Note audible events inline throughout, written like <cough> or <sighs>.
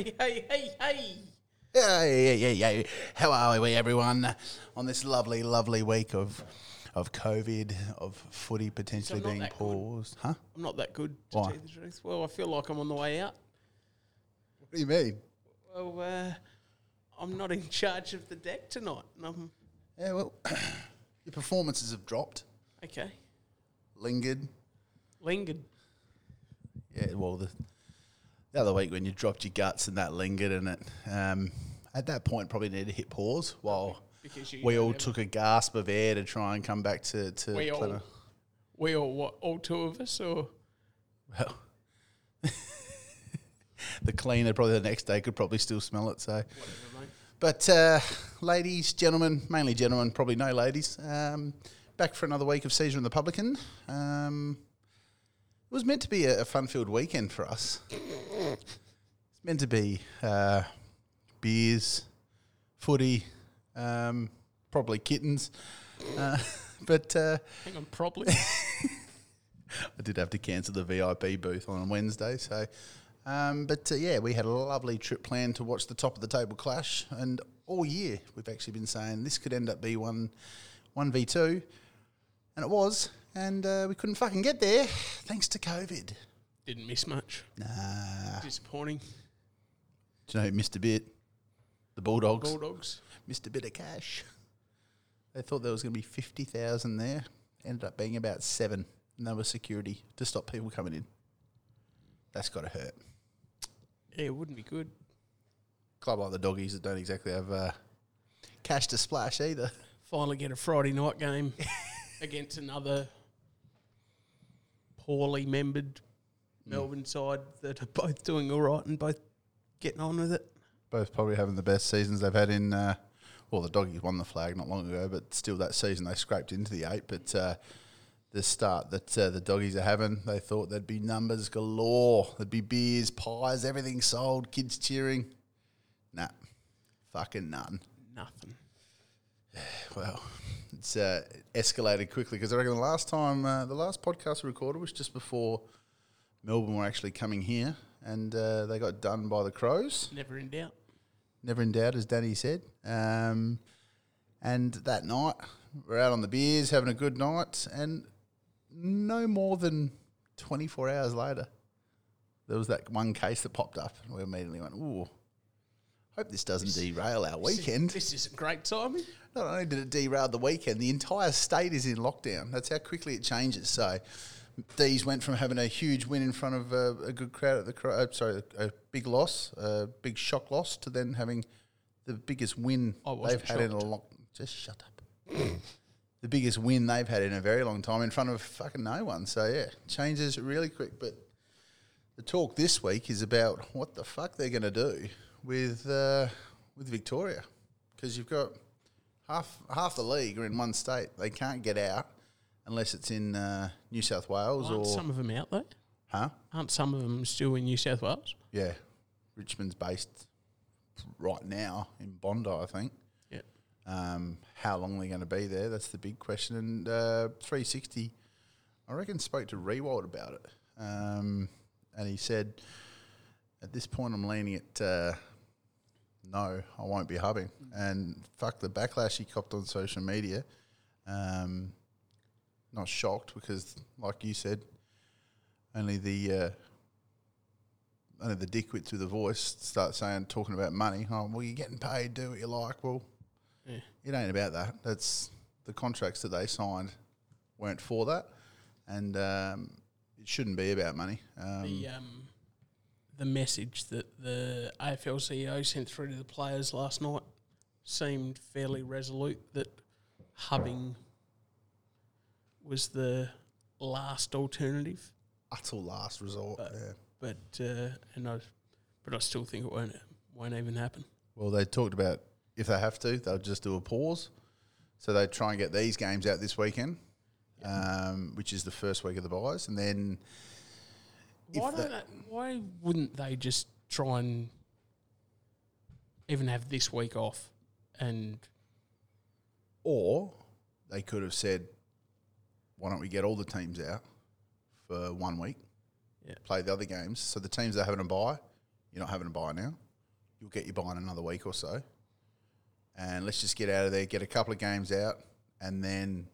Hey, hey, hey, hey. Yeah, yeah, yeah, yeah. How are we, everyone, on this lovely, lovely week of of COVID, of footy potentially So not being that good. paused? Huh? I'm not that good, to Why? tell you the truth. Well, I feel like I'm on the way out. What do you mean? Well, uh, I'm not in charge of the deck tonight. And I'm, Yeah, well, <coughs> your performances have dropped, okay. lingered. Lingered. Yeah, well, the, the other week when you dropped your guts and that lingered, and it um, at that point probably needed to hit pause while we all took a gasp of air to try and come back to to We all, we all, what, all two of us, or Well, <laughs> the cleaner probably the next day could probably still smell it. So, whatever, but uh, ladies, gentlemen, mainly gentlemen, probably no ladies. Um, back for another week of Caesar and the Publican. Um, it was meant to be a, a fun-filled weekend for us. It's meant to be uh, beers, footy, um, probably kittens. Uh, <laughs> but uh, Hang on, probably. <laughs> I did have to cancel the VIP booth on Wednesday. So, um, but uh, yeah, we had a lovely trip planned to watch the top of the table clash, and all year we've actually been saying this could end up be one, one v two, and it was, and uh, we couldn't fucking get there thanks to COVID. Didn't miss much. Nah, Disappointing. do you know who missed a bit? The Bulldogs Bulldogs. missed a bit of cash. They thought there was going to be fifty thousand there. Ended up being about seven. And that was security to stop people coming in. That's got to hurt. Yeah, it wouldn't be good. club like the doggies that don't exactly have uh, cash to splash either. Finally get a Friday night game <laughs> against another poorly membered Melbourne side that are both doing all right and both getting on with it. Both probably having the best seasons they've had in. Uh, well, the doggies won the flag not long ago, but still that season they scraped into the eight. But uh, the start that uh, the doggies are having, they thought there'd be numbers galore. There'd be beers, pies, everything sold, kids cheering. Nah, fucking none. Nothing. <sighs> Well, it's uh, escalated quickly because I reckon the last time, uh, the last podcast we recorded was just before Melbourne were actually coming here, and uh, they got done by the Crows. Never in doubt. Never in doubt, as Danny said. Um, and that night, we're out on the beers, having a good night, and no more than 24 hours later, there was that one case that popped up, and we immediately went, "Ooh, hope this doesn't derail our weekend." This isn't great timing. Not only did it derail the weekend, the entire state is in lockdown. That's how quickly it changes. So, D's went from having a huge win in front of a, a good crowd at the uh, sorry, a big loss, a big shock loss, to then having the biggest win they've had in a long. Just shut up. the biggest win they've had in a very long time in front of fucking no one. So yeah, changes really quick. But the talk this week is about what the fuck they're going to do with uh, with Victoria because you've got half half the league are in one state. They can't get out unless it's in uh, New South Wales Aren't or some of them out though? huh? Aren't some of them still in New South Wales? Yeah, Richmond's based right now in Bondi, I think. Yeah. Um, how long they're going to be there? That's the big question. And uh, 360, I reckon, spoke to Riewoldt about it, um, and he said, "At this point, I'm leaning at uh, no, I won't be hubbing." And fuck the backlash he copped on social media. Um, not shocked because, like you said, only the uh, only the dickwits with the voice start saying talking about money. Oh, well, you're getting paid. Do what you like. Well, Yeah. it ain't about that. That's the contracts that they signed weren't for that, and um, it shouldn't be about money. Um, the um, the message that the AFL CEO sent through to the players last night seemed fairly resolute that hubbing was the last alternative. utter last resort. But- yeah. But uh, and I, but I still think it won't won't even happen. Well, they talked about if they have to, they'll just do a pause. So they try and get these games out this weekend, um, which is the first week of the buys, and then Why don't they, why wouldn't they just try and even have this week off and Or they could have said, why don't we get all the teams out for one week, Yeah. play the other games. So the teams that are having a buy, you're not having a buy now. You'll get your buy in another week or so. And let's just get out of there, get a couple of games out, and then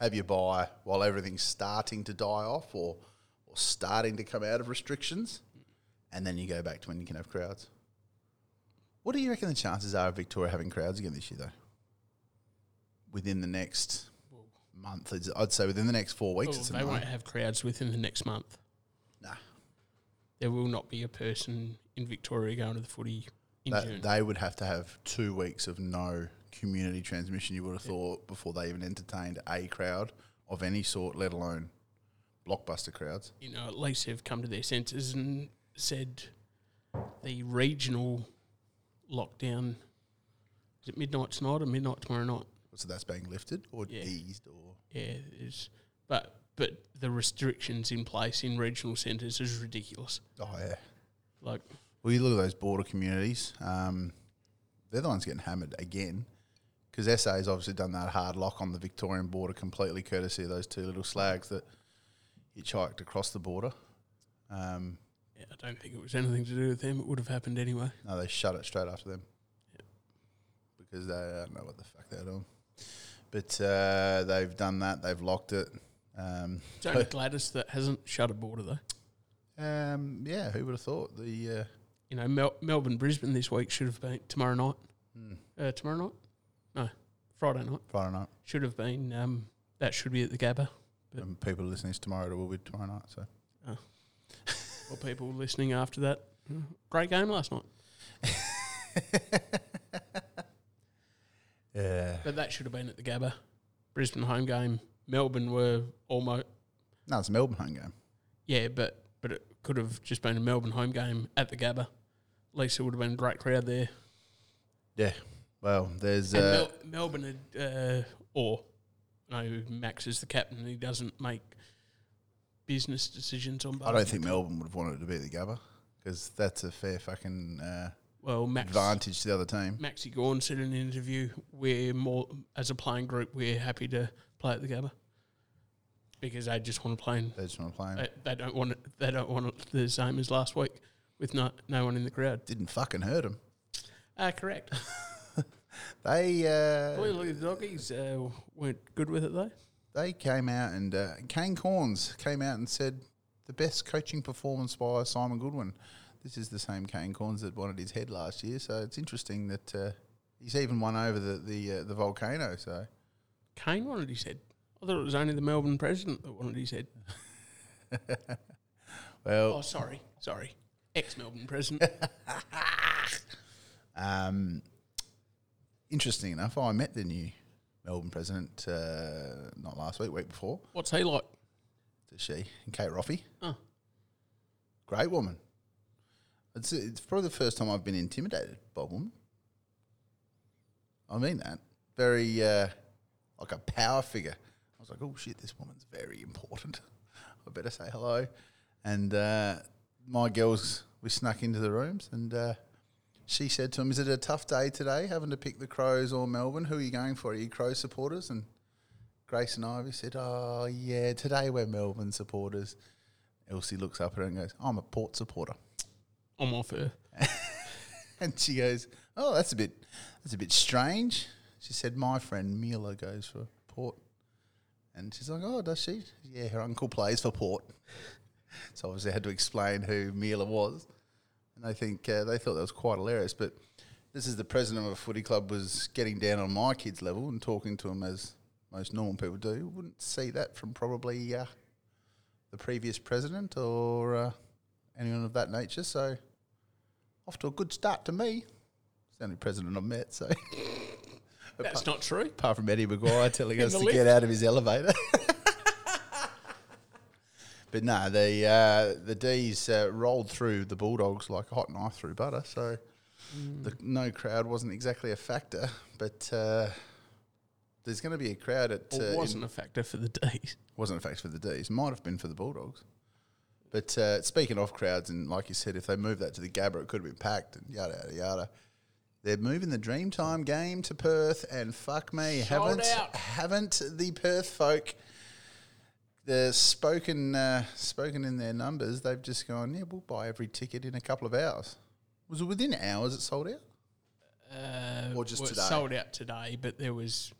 have your buy while everything's starting to die off or, or starting to come out of restrictions. And then you go back to when you can have crowds. What do you reckon the chances are of Victoria having crowds again this year, though? Within the next month, I'd- say within the next four weeks. Well, they won't have crowds within the next month. Nah. There will not be a person in Victoria going to the footy in That- they would have to have two weeks of no community transmission. You would have thought before they even entertained a crowd of any sort, let alone blockbuster crowds. you know, at least they've come to their senses and said the regional lockdown is it midnight tonight or midnight tomorrow night? So that's being lifted or Yeah. eased or Yeah, is but but the restrictions in place in regional centres is ridiculous. oh yeah. Like Well, you look at those border communities. Um, they're the ones getting hammered again because SA has obviously done that hard lock on the Victorian border completely, courtesy of those two little slags that hitchhiked across the border. Um, yeah, I don't think it was anything to do with them. It would have happened anyway. No, they shut it straight after them. Because they don't know what the fuck they're doing. But uh, they've done that. They've locked it. Um, It's <laughs> only Gladys that hasn't shut a border though. um, yeah, who would have thought the uh, You know, Mel- Melbourne Brisbane this week should have been tomorrow night. hmm, Uh, tomorrow night? No, Friday night Friday night? should have been. Um, that should be at the Gabba. And people listening to tomorrow it will be tomorrow night. So <laughs> Or people listening after that. Great game last night. <laughs> yeah, But that should have been at the Gabba. Brisbane home game. Melbourne were almost no, it's a Melbourne home game. yeah, but but it could have just been a Melbourne home game at the Gabba. At least it would have been a great crowd there. Yeah. Well, there's uh, Mel- Melbourne had, uh, or no, Max is the captain. and He doesn't make business decisions on. I don't think Melbourne would have wanted to be the Gabba because that's a fair fucking uh, Well, Max advantage to the other team. Maxi Gawn said in an interview, "We're more as a playing group. We're happy to play at the Gabba because they just want to play. In, They just want to play. they, they don't want it. They don't want it the same as last week with no no one in the crowd. Didn't fucking hurt them. Ah, correct. <laughs> They uh, Clearly, the doggies uh, weren't good with it though. they came out and uh, Kane Cornes came out and said the best coaching performance by Simon Goodwin. This is the same Kane Cornes that wanted his head last year, so it's interesting that uh, he's even won over the the, uh, the volcano. So Kane wanted his head. I thought it was only the Melbourne president that wanted his head. <laughs> well, Oh, sorry, sorry, ex Melbourne president. <laughs> um, interesting enough, I met the new Melbourne president uh, not last week, week before. What's he like? To she and Kate Roffey, Oh, great woman. It's it's probably the first time I've been intimidated by a woman. I mean that very uh, like a power figure. I was like, oh shit, this woman's very important. <laughs> I better say hello. And uh, my girls, we snuck into the rooms, and uh, she said to him, "Is it a tough day today, having to pick the Crows or Melbourne? Who are you going for? Are you Crows supporters?" And Grace and Ivy said, "Oh yeah, today we're Melbourne supporters." Elsie looks up at her and goes, "I'm a Port supporter." I'm off her. <laughs> And she goes, "Oh, that's a bit, that's a bit strange." She said, "My friend Mila goes for Port," and she's like, "Oh, does she?" Yeah, her uncle plays for Port, <laughs> so obviously I had to explain who Mila was, and I think uh, they thought that was quite hilarious. But this is the president of a footy club was getting down on my kids' level and talking to them as most normal people do. You Wouldn't see that from probably uh, the previous president or uh, anyone of that nature. So off to a good start to me. It's the only president I've met, so <laughs> That's not true. apart from Eddie McGuire <laughs> telling us to lift. get out of his elevator. <laughs> but no, the uh, the D's uh, rolled through the Bulldogs like a hot knife through butter. So the no crowd wasn't exactly a factor, but uh, there's going to be a crowd at. Or Uh, wasn't a factor for the D's. wasn't a factor for the D's. Might have been for the Bulldogs. But uh, speaking of crowds, and like you said, if they moved that to the Gabba, it could have been packed and yada yada yada. They're moving the Dreamtime game to Perth, and fuck me, Sold haven't out. haven't the Perth folk the spoken uh, spoken in their numbers? They've just gone, yeah, we'll buy every ticket in a couple of hours. Was it within hours it sold out? Uh, Or just well, it today? sold out today, but there was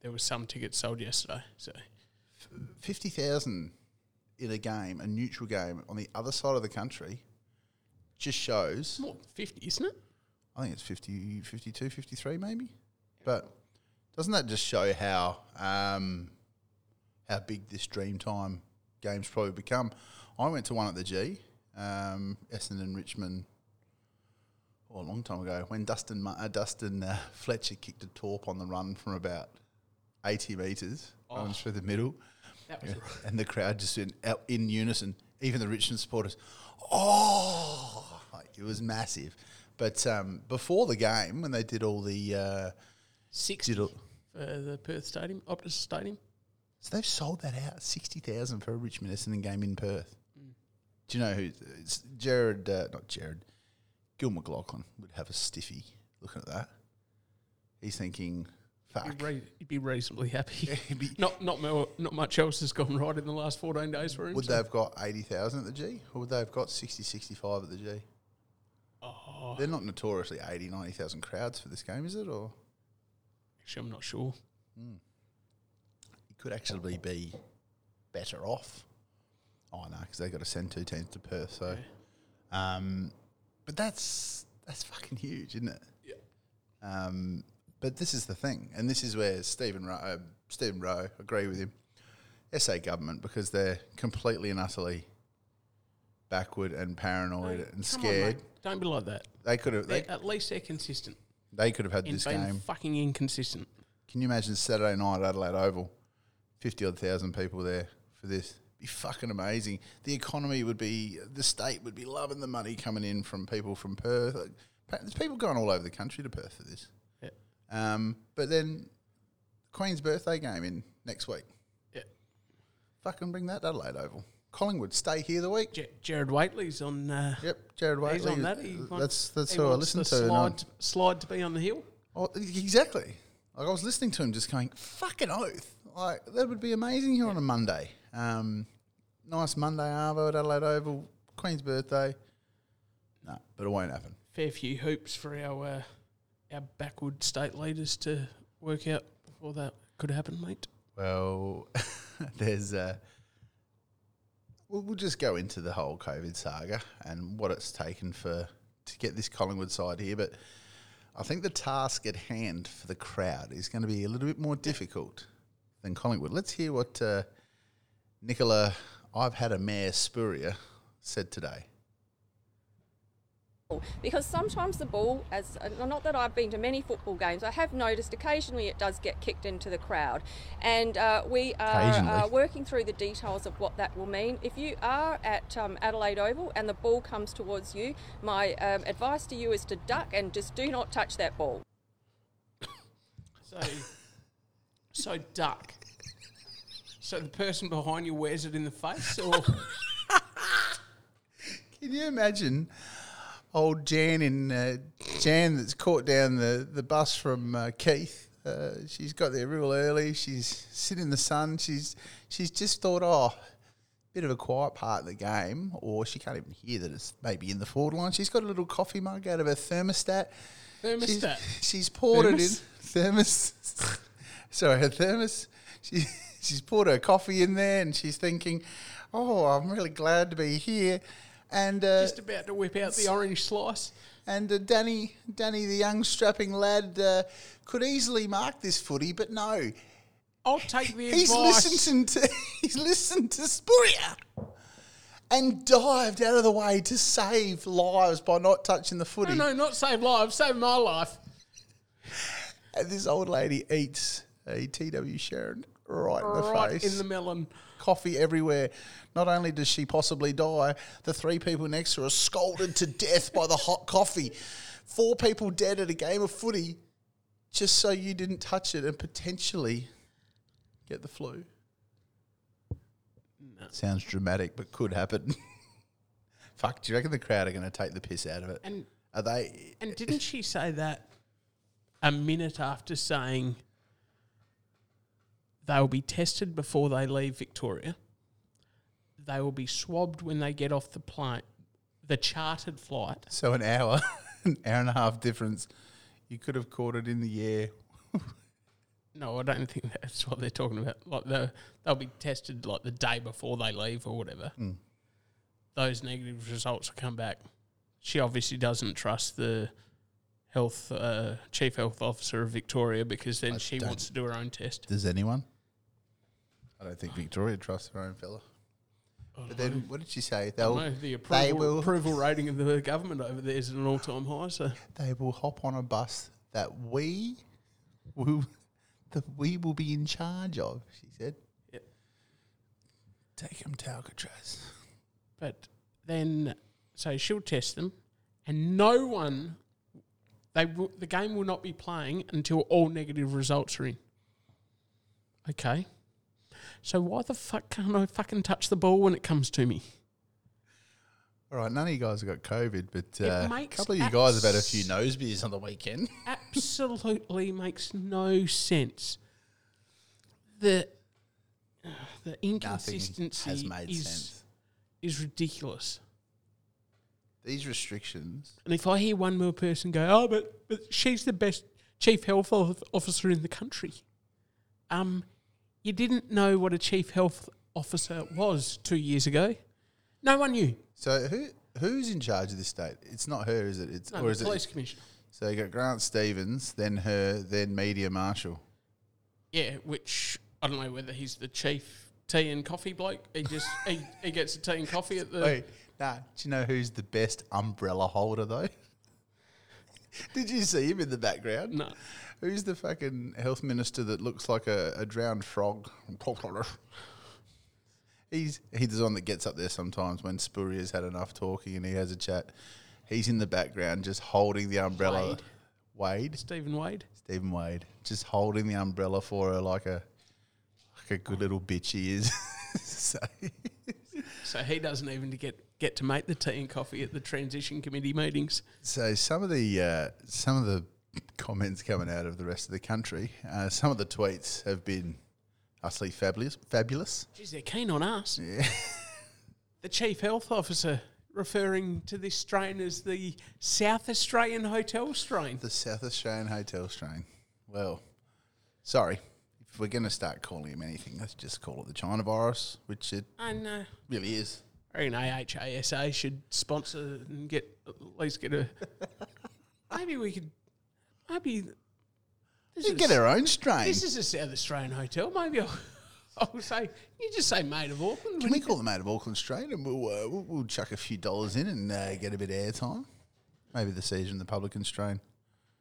there was some tickets sold yesterday. So Fifty thousand in a game, a neutral game on the other side of the country, just shows. more than fifty, isn't it? I think it's 50, 52, 53 maybe. But doesn't that just show how um, how big this Dreamtime game's probably become? I went to one at the G, um, Essendon Richmond, oh, a long time ago when Dustin uh, Dustin uh, <laughs> Fletcher kicked a torp on the run from about eighty metres, runs through the middle, That was and the crowd just in out in unison. Even the Richmond supporters, oh, like, it was massive. But um, before the game, when they did all the, uh, did all, for the Perth Stadium, Optus Stadium. So they've sold that out sixty thousand for a Richmond Essendon game in Perth. Do you know who? It's Jared, uh, not Jared, Gil McLachlan would have a stiffy looking at that. He's thinking, fuck. He'd, re- he'd be reasonably happy. <laughs> He'd be- not not mo- not much else has gone right in the last fourteen days for him. would so- they have got 80,000 at the G? Or would they have got 60, 65 at the G? Oh, They're not notoriously 80, 90,000 crowds for this game, is it? Or actually, I'm not sure. it could actually be better off. Oh, no, because they've got to send two teams to Perth. So, um, but that's that's fucking huge, isn't it? Yeah. Um, but this is the thing, and this is where Stephen Rowe, uh, Stephen Rowe, agree with him. SA government because they're completely and utterly backward and paranoid Hey, and scared. On. Don't be like that. they could have They're, at least they're consistent they could have had in this game. fucking inconsistent. Can you imagine Saturday night at Adelaide Oval, fifty odd thousand people there for this? It'd Be fucking amazing. The economy would be, the state would be loving the money coming in from people from Perth. Like, There's people going all over the country to Perth for this. Yeah. Um, but then Queen's birthday game in next week. Yeah. Fucking bring that to Adelaide Oval. Collingwood stay here the week. J- Jared Whateley's on. Uh, Yep, Jared Whateley. He's on that. He wants- that's that's who I wants listen the to. Slide, slide to be on the hill. Oh, exactly. Like I was listening to him, just going fucking oath. Like that would be amazing here on a Monday. Um, nice Monday arvo at Adelaide Oval, Queen's birthday. No, but it won't happen. Fair few hoops for our uh, our backward state leaders to work out before that could happen, mate. Well, <laughs> there's. Uh, we'll, we'll just go into the whole COVID saga and what it's taken for to get this Collingwood side here, but. I think the task at hand for the crowd is going to be a little bit more difficult than Collingwood. Let's hear what uh, Nicola, I've had a mayor Spurrier, said today. because sometimes the ball, as uh, not that I've been to many football games, I have noticed occasionally it does get kicked into the crowd, and uh, we are uh, working through the details of what that will mean. If you are at um, Adelaide Oval and the ball comes towards you, my um, advice to you is to duck and just do not touch that ball. <coughs> So, so duck. So the person behind you wears it in the face, or <laughs> Can you imagine old Jan in uh, Jan that's caught down the, the bus from uh, Keith? Uh, she's got there real early. She's sitting in the sun. She's she's just thought, oh, bit of a quiet part of the game, or she can't even hear that it's maybe in the forward line. She's got a little coffee mug out of her thermostat. She's, thermostat. she's poured Thermos? it in thermos. <laughs> Sorry, her thermos. She <laughs> she's poured her coffee in there, and she's thinking, "Oh, I'm really glad to be here." And uh, Just about to whip out the orange slice. and uh, Danny, Danny, the young strapping lad, uh, could easily mark this footy, but no, I'll take the he's advice. listened to <laughs> he's listened to Spurrier and dived out of the way to save lives by not touching the footy. no, no, not save lives, save my life. And this old lady eats a TW Sherrin right in the right face. in the melon. Coffee everywhere. Not only does she possibly die, the three people next to her are scalded to death by the hot coffee. Four people dead at a game of footy just so you didn't touch it and potentially get the flu. Sounds dramatic, but could happen. <laughs> Fuck, do you reckon the crowd are going to take the piss out of it? And Are they? and didn't she say that a minute after saying they'll be tested before they leave Victoria? They will be swabbed when they get off the plane, the chartered flight. So an hour. <laughs> an hour and a half difference. You could have caught it in the air. No, I don't think that's what they're talking about. Like they they'll be tested like the day before they leave or whatever. Mm. Those negative results will come back. She obviously doesn't trust the health uh, chief health officer of Victoria because then I she wants to do her own test. Does anyone? I don't think Victoria trusts her own fella. But then, what did she say? They'll the approval, will- approval rating of the government over there is at an all time high. So they will hop on a bus that we will <laughs> that we will be in charge of. She said. Yep. Take him to Alcatraz. But then, so she'll test them, and no one, they will, the game will not be playing until all negative results are in. Okay. So why the fuck can't I fucking touch the ball when it comes to me? All right, none of you guys have got COVID, but uh, a couple of you guys have had a few nose beers on the weekend. <laughs> Absolutely makes no sense. The the inconsistency is sense. is ridiculous. These restrictions. And if I hear one more person go, oh, but, but she's the best chief health officer in the country, um, you didn't know what a chief health officer was two years ago. No one knew. So who who's in charge of this state? It's not her, is it? It's No, or the is police it? commissioner. So you got Grant Stevens, then her, then Media Marshal. Yeah, which I don't know whether he's the chief tea and coffee bloke. He just <laughs> he, he gets a tea and coffee at the. Wait, nah. Do you know who's the best umbrella holder though? <laughs> Did you see him in the background? No, Who's the fucking health minister that looks like a, a drowned frog? He's he's the one that gets up there sometimes when Spurrier's had enough talking and he has a chat. He's in the background just holding the umbrella. Wade. Wade, Stephen Wade. Stephen Wade, just holding the umbrella for her like a like a good little bitch he is. <laughs> so, So he doesn't even get get to make the tea and coffee at the transition committee meetings. so some of the uh, some of the comments coming out of the rest of the country, uh, some of the tweets have been utterly fabulous. Fabulous. Geez, they're keen on us. Yeah. <laughs> The chief health officer referring to this strain as the South Australian hotel strain. The South Australian hotel strain. Well, sorry. If we're going to start calling him anything, let's just call it the China virus, which it And uh, really is. I reckon AHASA should sponsor and get at least get a. <laughs> maybe we could. Maybe this We is get our own strain. this is a South Australian hotel. Maybe I'll, <laughs> I'll say you just say made of Auckland. Can we call them out of Auckland strain and we'll, uh, we'll, we'll chuck a few dollars in and uh, get a bit of airtime? Maybe the season, the Publican strain.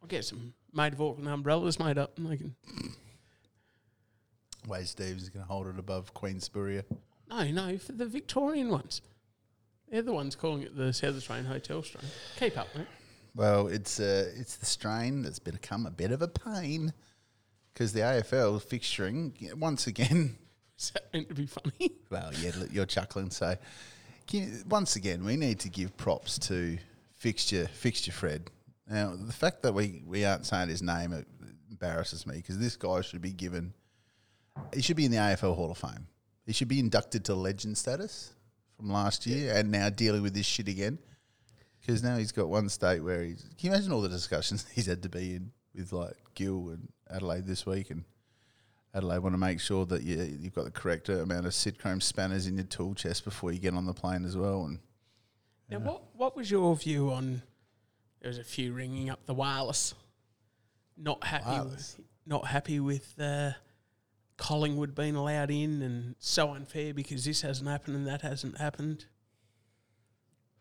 I'll get some made of Auckland umbrellas made up, and they can. <laughs> Wade Stevens is going to hold it above Queen Spurrier. No, no, for the Victorian ones. They're the ones calling it the South Australian hotel strain. Keep up, mate. Well, it's uh, it's the strain that's become a bit of a pain because the AFL fixturing once again <laughs> Is that meant to be funny? Well, yeah, you're chuckling. So, can you- once again, we need to give props to Fixture, Fixture Fred. Now, the fact that we, we aren't saying his name it embarrasses me because this guy should be given, he should be in the AFL Hall of Fame. He should be inducted to legend status from last year and now dealing with this shit again. Because now he's got one state where he's. Can you imagine all the discussions <laughs> he's had to be in with like Gill and Adelaide this week and Adelaide want to make sure that you, you've got the correct amount of Sidchrome spanners in your tool chest before you get on the plane as well. And Now, what what was your view on? There was a few ringing up the wireless, not happy, Wireless? with, not happy with uh, Collingwood being allowed in, and so unfair because this hasn't happened and that hasn't happened.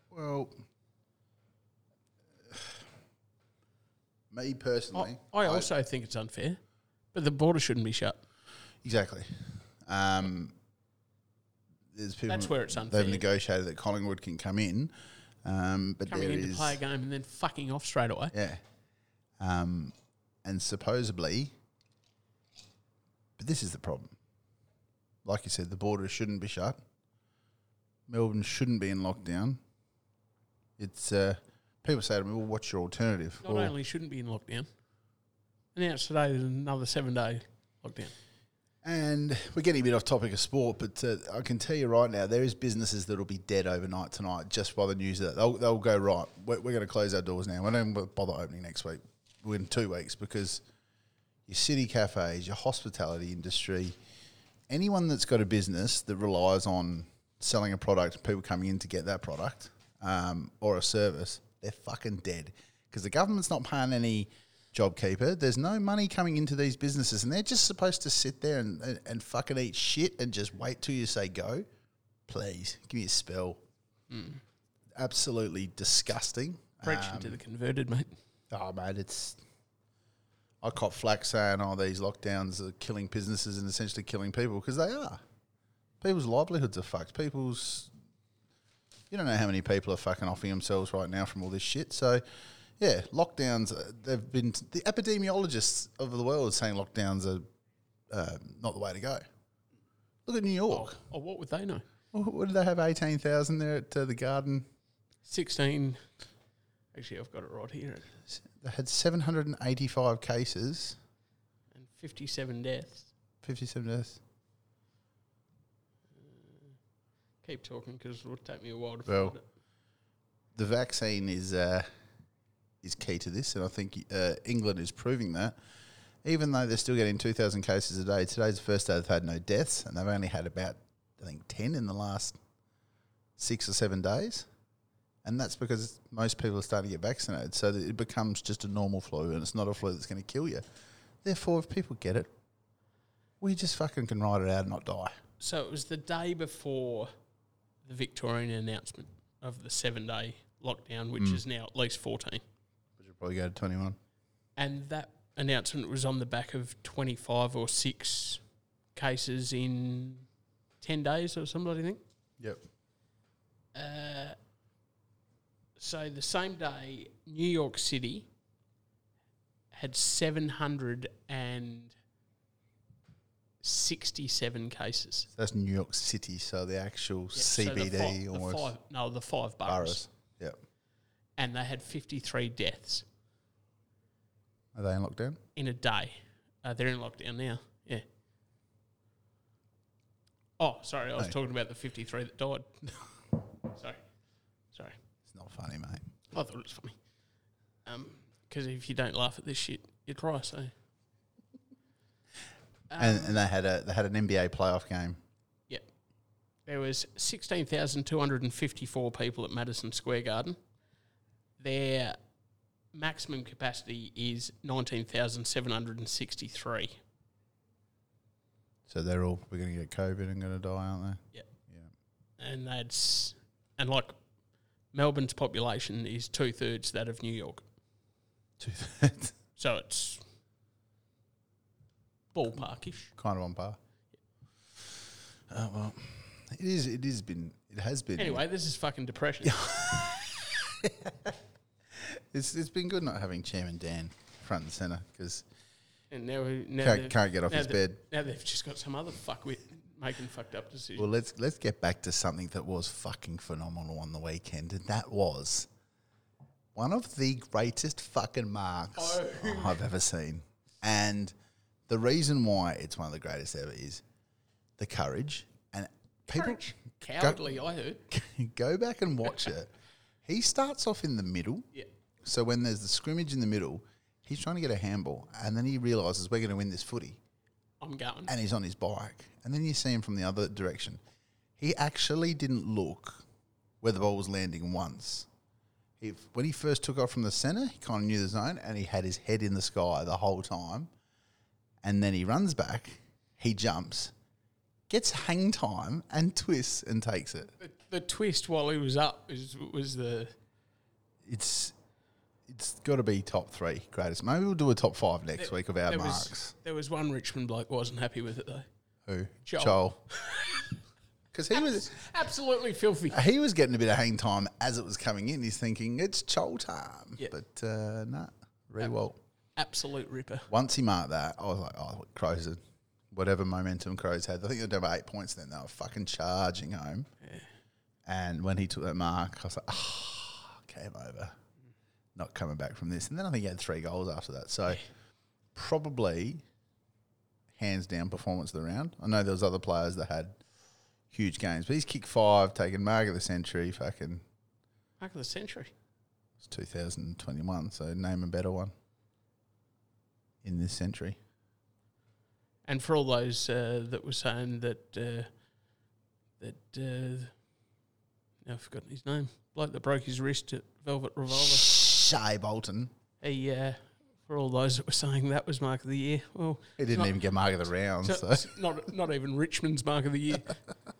well, me I, personally, I also think it's unfair, but the border shouldn't be shut. exactly. Um, there's people That's where it's unfair. they've negotiated that Collingwood can come in, um, but Coming there in to is play a game and then fucking off straight away. yeah, um, and supposedly, but this is the problem. Like you said, the border shouldn't be shut. Melbourne shouldn't be in lockdown. It's uh, people say to me, "Well, what's your alternative?" Not well, only shouldn't be in lockdown, announced today there's another seven day lockdown. And we're getting a bit off topic of sport, but uh, I can tell you right now, there is businesses that will be dead overnight tonight just by the news that they'll, they'll go right. We're, we're going to close our doors now. We don't bother opening next week. We're in two weeks because your city cafes, your hospitality industry, anyone that's got a business that relies on selling a product, people coming in to get that product um, or a service, they're fucking dead because the government's not paying any JobKeeper. There's no money coming into these businesses, and they're just supposed to sit there and, and, and fucking eat shit and just wait till you say go. Please give me a spell. Hmm. Absolutely disgusting. Preaching um, to the converted, mate. Oh, mate, it's. I caught flack saying, "Oh, these lockdowns are killing businesses and essentially killing people because they are. People's livelihoods are fucked. People's. You don't know how many people are fucking offing themselves right now from all this shit. So, yeah, lockdowns. uh, They've been the epidemiologists of the world are saying lockdowns are uh, not the way to go. Look at New York. Oh, what would they know? What what did they have? Eighteen thousand there at uh, the Garden. 16. Actually, I've got it right here. They had seven hundred and eighty-five cases. And 57 deaths. Fifty-seven deaths. Keep talking because it'll take me a while to Well, find it. the vaccine is uh, is key to this, and I think uh, England is proving that. Even though they're still getting two thousand cases a day, today's the first day they've had no deaths, and they've only had about I think ten in the last six or seven days, and that's because most people are starting to get vaccinated, so that it becomes just a normal flu, and it's not a flu that's going to kill you. Therefore, if people get it, we just fucking can ride it out and not die. So it was the day before the Victorian announcement of the seven day lockdown, which Mm. is now at least 14. We should probably go to twenty-one. And that announcement was on the back of 25 or 6 cases in 10 days or something, I think. Yep. Uh, so the same day, New York City had 767 cases. That's New York City, so the actual Yeah, so the CBD fi- the five, no, the five boroughs. boroughs. Yep. And they had 53 deaths Are they in lockdown? in a day. Uh, they're in lockdown now. Yeah. Oh, sorry. I was talking about the 53 that died. <laughs> sorry. Sorry. It's not funny, mate. I thought it was funny. Because if you don't laugh at this shit, you cry. So. And Um, and they had a they had an NBA playoff game. Yep, there was 16,254 people at Madison Square Garden. Their maximum capacity is 19,763. So they're all we're going to get COVID and going to die, aren't they? Yep. Yeah. And that's and like Melbourne's population is two thirds that of New York. Two thirds, So it's ballparkish. kind of on par. Oh well, it is. It has been. It has been. Anyway, this is fucking depression. <laughs> it's it's been good not having Chairman Dan front and center because And now, we- now, can't, they've- can't get off now his bed. Now they've just got some other fuckwit making fucked up decisions. Well, let's let's get back to something that was fucking phenomenal on the weekend, and that was one of the greatest fucking marks Oh. I've ever seen. And the reason why it's one of the greatest ever is the courage and people Courage. Cowardly, I heard. <laughs> go back and watch it. He starts off in the middle. Yeah. So when there's the scrimmage in the middle, he's trying to get a handball, and then he realizes we're going to win this footy I'm going. and he's on his bike. And then you see him from the other direction. He actually didn't look where the ball was landing once. He, when he first took off from the centre, he kind of knew the zone and he had his head in the sky the whole time. And then he runs back, he jumps, gets hang time and twists and takes it. the, the twist while he was up is, was the It's it's got to be top three greatest. Maybe we'll do a top five next There- week of our there was- marks. there was one Richmond bloke wasn't happy with it though. Who? Joel. <laughs> Because he was Absolutely filthy. he was getting a bit of hang time as it was coming in. He's thinking it's Chol time, Yeah. but uh, nah, Riewoldt. Absolute ripper. Once he marked that, I was like, oh, Crows are whatever momentum Crows had. I think they were down by eight points. Then they were fucking charging home. And when he took that mark, I was like, ah, came over. Not coming back from this. And then I think he had three goals after that. So probably hands down performance of the round. I know there was other players that had huge games, but he's kicked five, taken mark of the century. Fucking Mark of the century. it's 2021, so name a better one in this century. And for all those uh, that were saying that uh, that uh, now I've forgotten his name, bloke that broke his wrist at Velvet Revolver. Shai Bolton. He, uh, for all those that were saying that was mark of the year, well, He didn't Not- even get mark of the round, so, so not not even Richmond's mark of the year.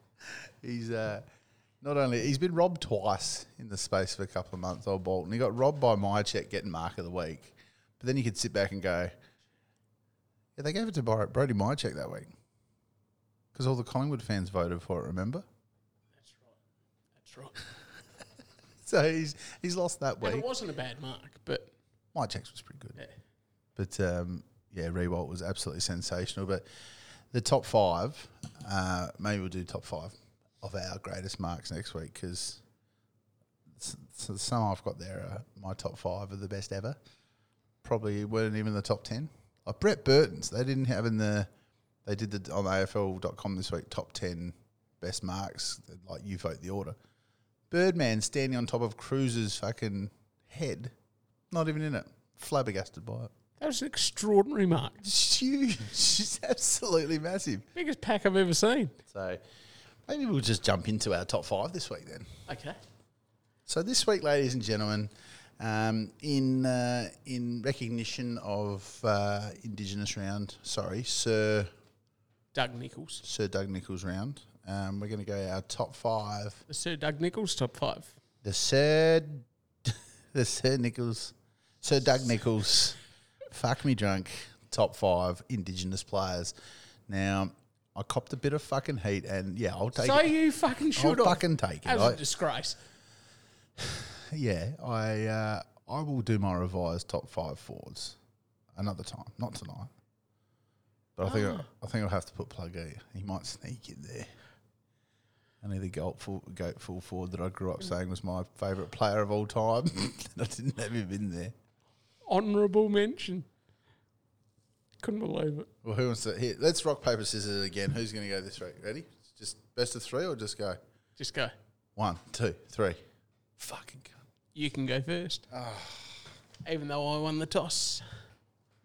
<laughs> he's uh, not only he's been robbed twice in the space of a couple of months. Old Bolton, he got robbed by Mihocek getting mark of the week, but then you could sit back and go, yeah, they gave it to Bro- Brody Mihocek that week because all the Collingwood fans voted for it. Remember, That's right. That's right. <laughs> so he's he's lost that And week. it wasn't a bad mark, but Mihocek's was pretty good. yeah. But um, yeah, Riewoldt was absolutely sensational. But the top five, uh, maybe we'll do top five of our greatest marks next week because some I've got there are my top five are the best ever. Probably weren't even the top ten. Like Brett Burton's, they didn't have in the. They did the on AFL.com this week top ten best marks. Like you vote the order. Birdman standing on top of Cruz's fucking head, not even in it. Flabbergasted by it. that was an extraordinary mark. It's <laughs> huge. It's absolutely massive. Biggest pack I've ever seen. So maybe we'll just jump into our top five this week then. Okay. So this week, ladies and gentlemen, um, in uh, in recognition of uh, Indigenous round, sorry, Sir Doug Nicholls. Sir Doug Nicholls round, um, we're going to go our top five. The Sir Doug Nicholls top five. The Sir, <laughs> the Sir Nicholls, Sir Doug Nicholls, fuck me drunk, top five Indigenous players. Now, I copped a bit of fucking heat, and yeah, I'll take it. so it. you fucking should. I'll fucking take it. As I- a disgrace. Yeah, I uh, I will do my revised top five forwards another time, not tonight. But I think I, I think I'll have to put plug Pluggy. He might sneak in there. Only the goat full, goat full forward that I grew up saying was my favourite player of all time. <laughs> I didn't have him in there. Honourable mention. Couldn't believe it. Well, who wants to? Here, let's rock paper scissors again. Who's going to go this week? Ready? Just best of three, or just go Just go. one, two, three. Fucking. You can go first. Even though I won the toss.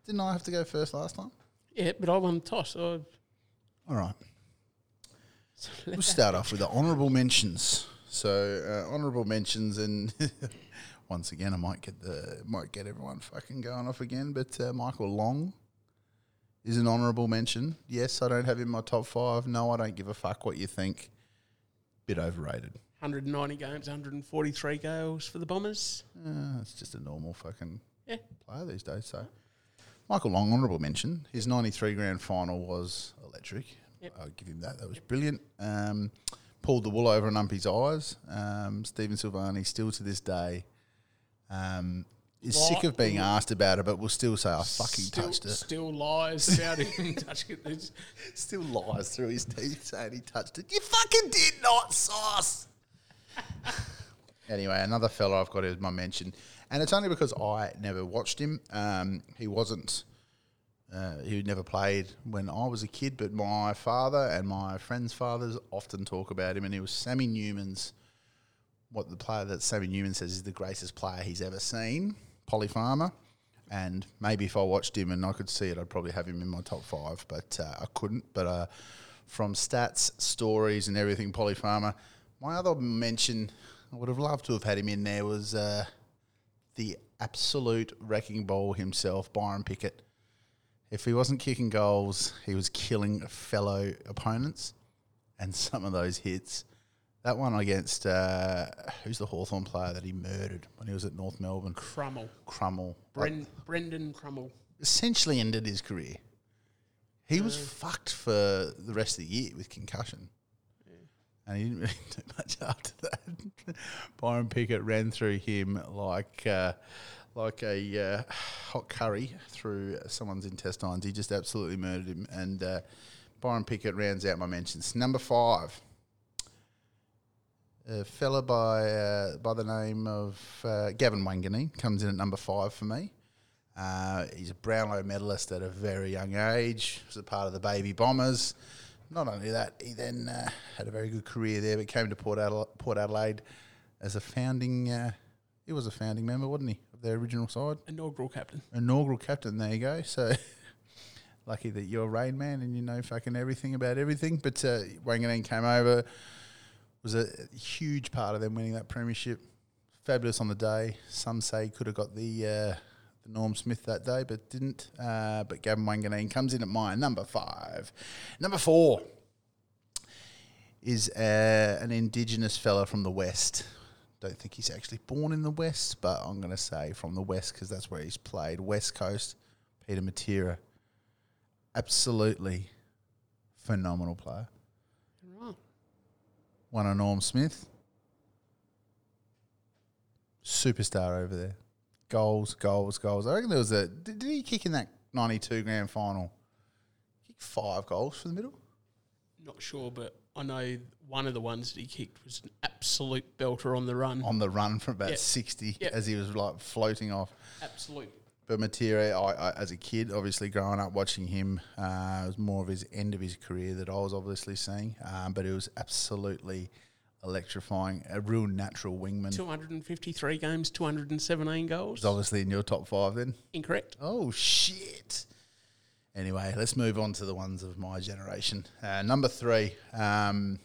Didn't I have to go first last time? Yeah, but I won the toss. So All right. so <laughs> We'll start off with the honourable mentions. So uh, honourable mentions, and <laughs> once again, I might get the might get everyone fucking going off again. But uh, Michael Long is an honourable mention. Yes, I don't have him in my top five. No, I don't give a fuck what you think. Bit overrated. 190 games, 143 goals for the Bombers. Uh, it's just a normal fucking Yeah. player these days. So Michael Long, honourable mention. His '93 grand final was electric. Yep. I'll give him that. That was brilliant. Um, pulled the wool over an umpy's eyes. Um, Stephen Silvagni still to this day um, is sick of being asked about it, but will still say, "I fucking still, touched it." Still lies <laughs> about him touching it. <laughs> Still lies through his teeth saying he touched it. You fucking did not, sauce. <laughs> anyway, another fella I've got is my mention, and it's only because I never watched him. Um, he wasn't. Uh, he never played when I was a kid, but my father and my friends' fathers often talk about him, and he was Sammy Newman's. What the player that Sammy Newman says is the greatest player he's ever seen, Polly Farmer. And maybe if I watched him and I could see it, I'd probably have him in my top five, but uh, I couldn't. But uh, from stats, stories, and everything, Polly Farmer. My other mention, I would have loved to have had him in there, was uh, the absolute wrecking ball himself, Byron Pickett. If he wasn't kicking goals, he was killing fellow opponents. And some of those hits, that one against, uh, who's the Hawthorn player that he murdered when he was at North Melbourne? Crummel. Crummel. Like, Bren, Brendan Crummel. essentially ended his career. He was fucked for the rest of the year with concussion. And he didn't really <laughs> do much after that. <laughs> Byron Pickett ran through him like uh, like a uh, hot curry through someone's intestines. He just absolutely murdered him. And uh, Byron Pickett rounds out my mentions. Number five, a fella by uh, by the name of uh, Gavin Wanganeen comes in at number five for me. Uh, he's a Brownlow medalist at a very young age. Was a part of the Baby Bombers. Not only that, he then uh, had a very good career there, but came to Port Adelaide, Port Adelaide as a founding. Uh, he was a founding member, wasn't he, of their original side? Inaugural captain. Inaugural captain. There you go. <laughs> So lucky that you're a Rain man and you know fucking everything about everything. But uh, Wanganeen came over, was a huge part of them winning that premiership. Fabulous on the day. Some say could have got the uh, the Norm Smith that day, but didn't. Uh, but Gavin Wanganeen comes in at mine, number five. Number four is uh, an Indigenous fella from the West. Don't think he's actually born in the West, but I'm going to say from the West because that's where he's played. West Coast, Peter Matera. Absolutely phenomenal player. One on Norm Smith. Superstar over there. Goals, goals, goals. I reckon there was a. Did, did he kick in that 92 grand final? Kick five goals for the middle? Not sure, but I know one of the ones that he kicked was an absolute belter on the run. On the run from about Yep. 60 Yep. as he was like floating off. Absolute. But Matera, I, I, as a kid, obviously growing up watching him, uh, it was more of his end of his career that I was obviously seeing. Um, but it was absolutely electrifying. A real natural wingman. 253 games, 217 goals. It's obviously in your top five then. Incorrect. Oh shit! Anyway, let's move on to the ones of my generation. Uh, number three um,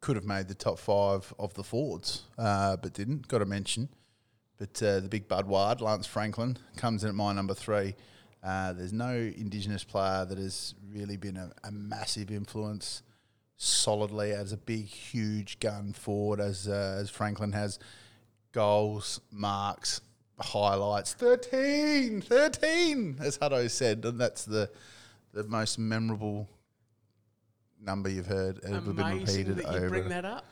could have made the top five of the forwards, uh, but didn't. Got to mention, but uh, the big Bud Ward, Lance Franklin, comes in at my number three. Uh, there's no Indigenous player that has really been a, a massive influence solidly as a big, huge gun forward as uh, as Franklin has. Goals, marks, highlights. 13! 13! As Hutto said. And that's the the most memorable number you've heard ever been Amazing repeated that you over. bring that up.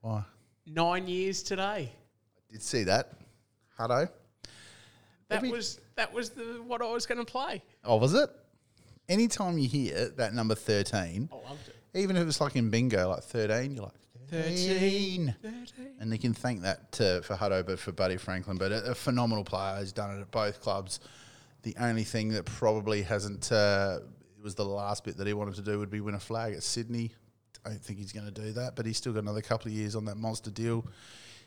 Why? Nine years today. I did see that. Hutto. That Every- was that was the what I was going to play. Oh, was it? Anytime you hear that number 13, I loved it. Even if it's like in bingo, like 13, you're like, 13. 13. And you can thank that to, for Hutto, but for Buddy Franklin. But a, a phenomenal player. He's done it at both clubs. The only thing that probably hasn't, uh, it was the last bit that he wanted to do would be win a flag at Sydney. I Don't think he's going to do that, but he's still got another couple of years on that monster deal.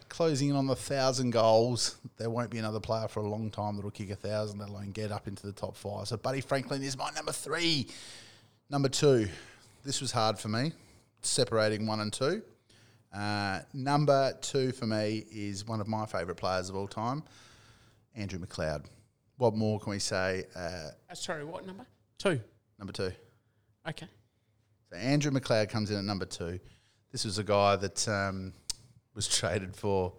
Closing in on the thousand goals. There won't be another player for a long time that'll kick a thousand, let alone get up into the top five. So Buddy Franklin is my number three. Number two. This was hard for me, separating one and two. Uh, number two for me is one of my favourite players of all time, Andrew McLeod. What more can we say? Uh, Uh, sorry, what number? Two. number two. Okay. So Andrew McLeod comes in at number two. This was a guy that um, was traded for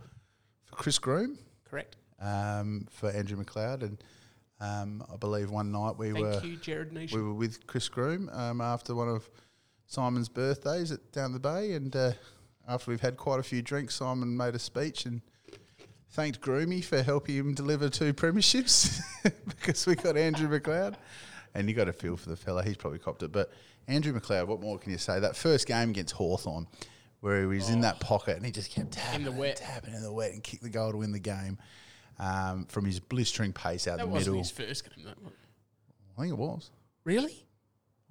for Chris Groom Correct. um, for Andrew McLeod, and um, I believe one night we Thank were you, Jared Nation. we were with Chris Groom um, after one of Simon's birthdays at down the bay, and uh, after we've had quite a few drinks, Simon made a speech and thanked Groomy for helping him deliver two premierships <laughs> because we got Andrew McLeod. And you got a feel for the fella; he's probably copped it. But Andrew McLeod, what more can you say? That first game against Hawthorn, where he was in that pocket and he just kept tapping the wet. tapping in the wet and kicked the goal to win the game um, from his blistering pace out that the wasn't middle. his first game. That one. I think it was. Really?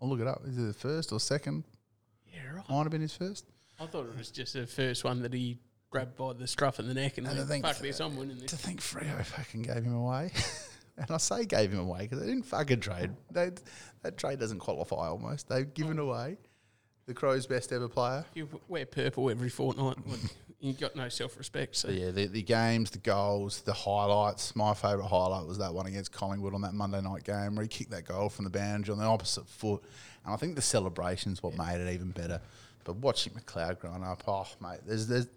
I'll look it up. Is it the first or second? Yeah, right. Might have been his first. I thought it was just the first one that he grabbed by the scruff of the neck and, And I went, think fuck this, I'm winning To think Freo fucking gave him away. <laughs> and I say gave him away because they didn't fucking trade. They, that trade doesn't qualify almost. They've given oh. away the Crows' best ever player. You wear purple every fortnight. <laughs> You got no self-respect. So So yeah, the, the games, the goals, the highlights. My favourite highlight was that one against Collingwood on that Monday night game where he kicked that goal from the boundary on the opposite foot. And I think the celebration's what made it even better. But watching McLeod growing up, oh mate, there's there's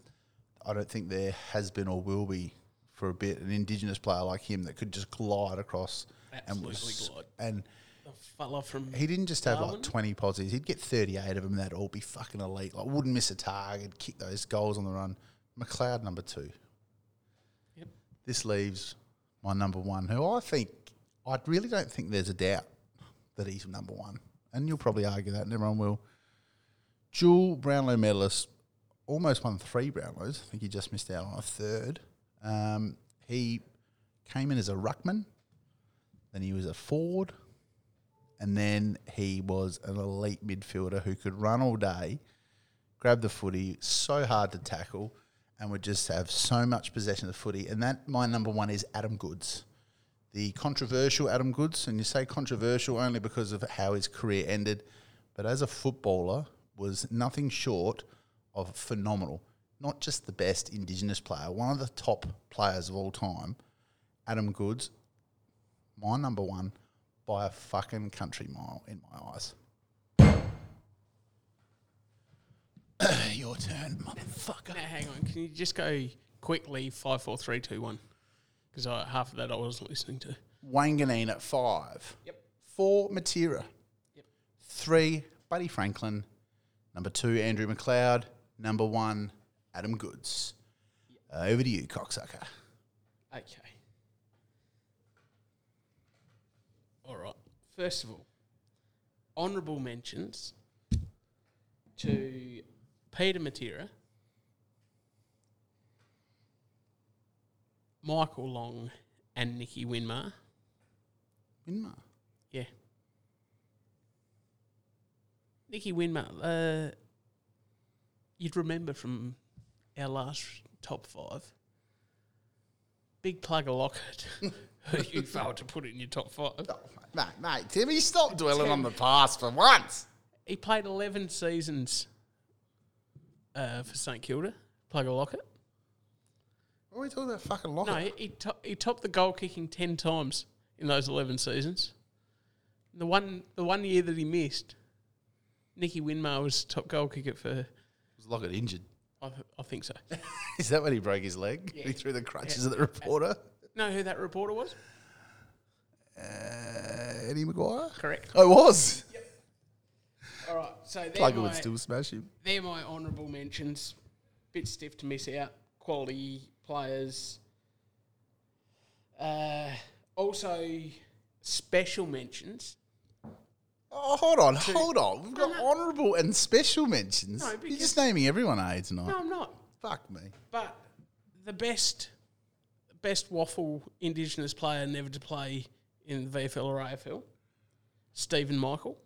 I don't think there has been or will be for a bit an Indigenous player like him that could just glide across and was glide. and the fella from he didn't just have Darwin? like 20 positives. He'd get 38 of them. That'd all be fucking elite. Like, wouldn't miss a target, kick those goals on the run. McLeod, number two. Yep. This leaves my number one, who I think, I really don't think there's a doubt that he's number one. And you'll probably argue that, and everyone will. Dual Brownlow medalist, almost won three Brownlows. I think he just missed out on a third. Um, he came in as a ruckman, then he was a forward, and then he was an elite midfielder who could run all day, grab the footy, so hard to tackle, and would just have so much possession of the footy. And that my number one is Adam Goodes, the controversial Adam Goodes, and you say controversial only because of how his career ended, but as a footballer was nothing short of phenomenal. Not just the best Indigenous player, one of the top players of all time, Adam Goodes, my number one by a fucking country mile in my eyes. <clears throat> Your turn, motherfucker. Now, hang on. Can you just go quickly five, four, three, two, one? Because half of that I wasn't listening to. Wanganeen at five. Yep. Four, Matera. Yep. Three, Buddy Franklin. Number two, Andrew McLeod. Number one, Adam Goodes. Uh, over to you, cocksucker. Okay. All right. First of all, honourable mentions to Peter Matera, Michael Long, and Nicky Winmar. Winmar. Yeah. Nicky Winmar, uh, you'd remember from our last top five. Big plug of Lockett, <laughs> who <laughs> you failed to put it in your top five. Oh, mate, mate, Timmy, stop dwelling on the past for once. He played 11 seasons uh, for St Kilda, plug a Lockett. What are we talking about? Fucking Lockett? No, he, he, to- he topped the goal kicking 10 times in those 11 seasons. The one, the one year that he missed, Nicky Winmar was top goal kicker for, Was Lockett injured? I, th- I think so. <laughs> Is that when he broke his leg? Yeah. He threw the crutches at the reporter? Know who that reporter was? Uh, Eddie McGuire? Correct. I it was. All right, so they're Plugger my, would still smash him. they're my honourable mentions. Bit stiff to miss out. Quality players. Uh, also, special mentions. Oh, hold on, hold on. We've got no. honourable and special mentions. No, You're just naming everyone A tonight. No, I'm not. Fuck me. But the best, best WAFL Indigenous player never to play in the VFL or AFL, Stephen Michael,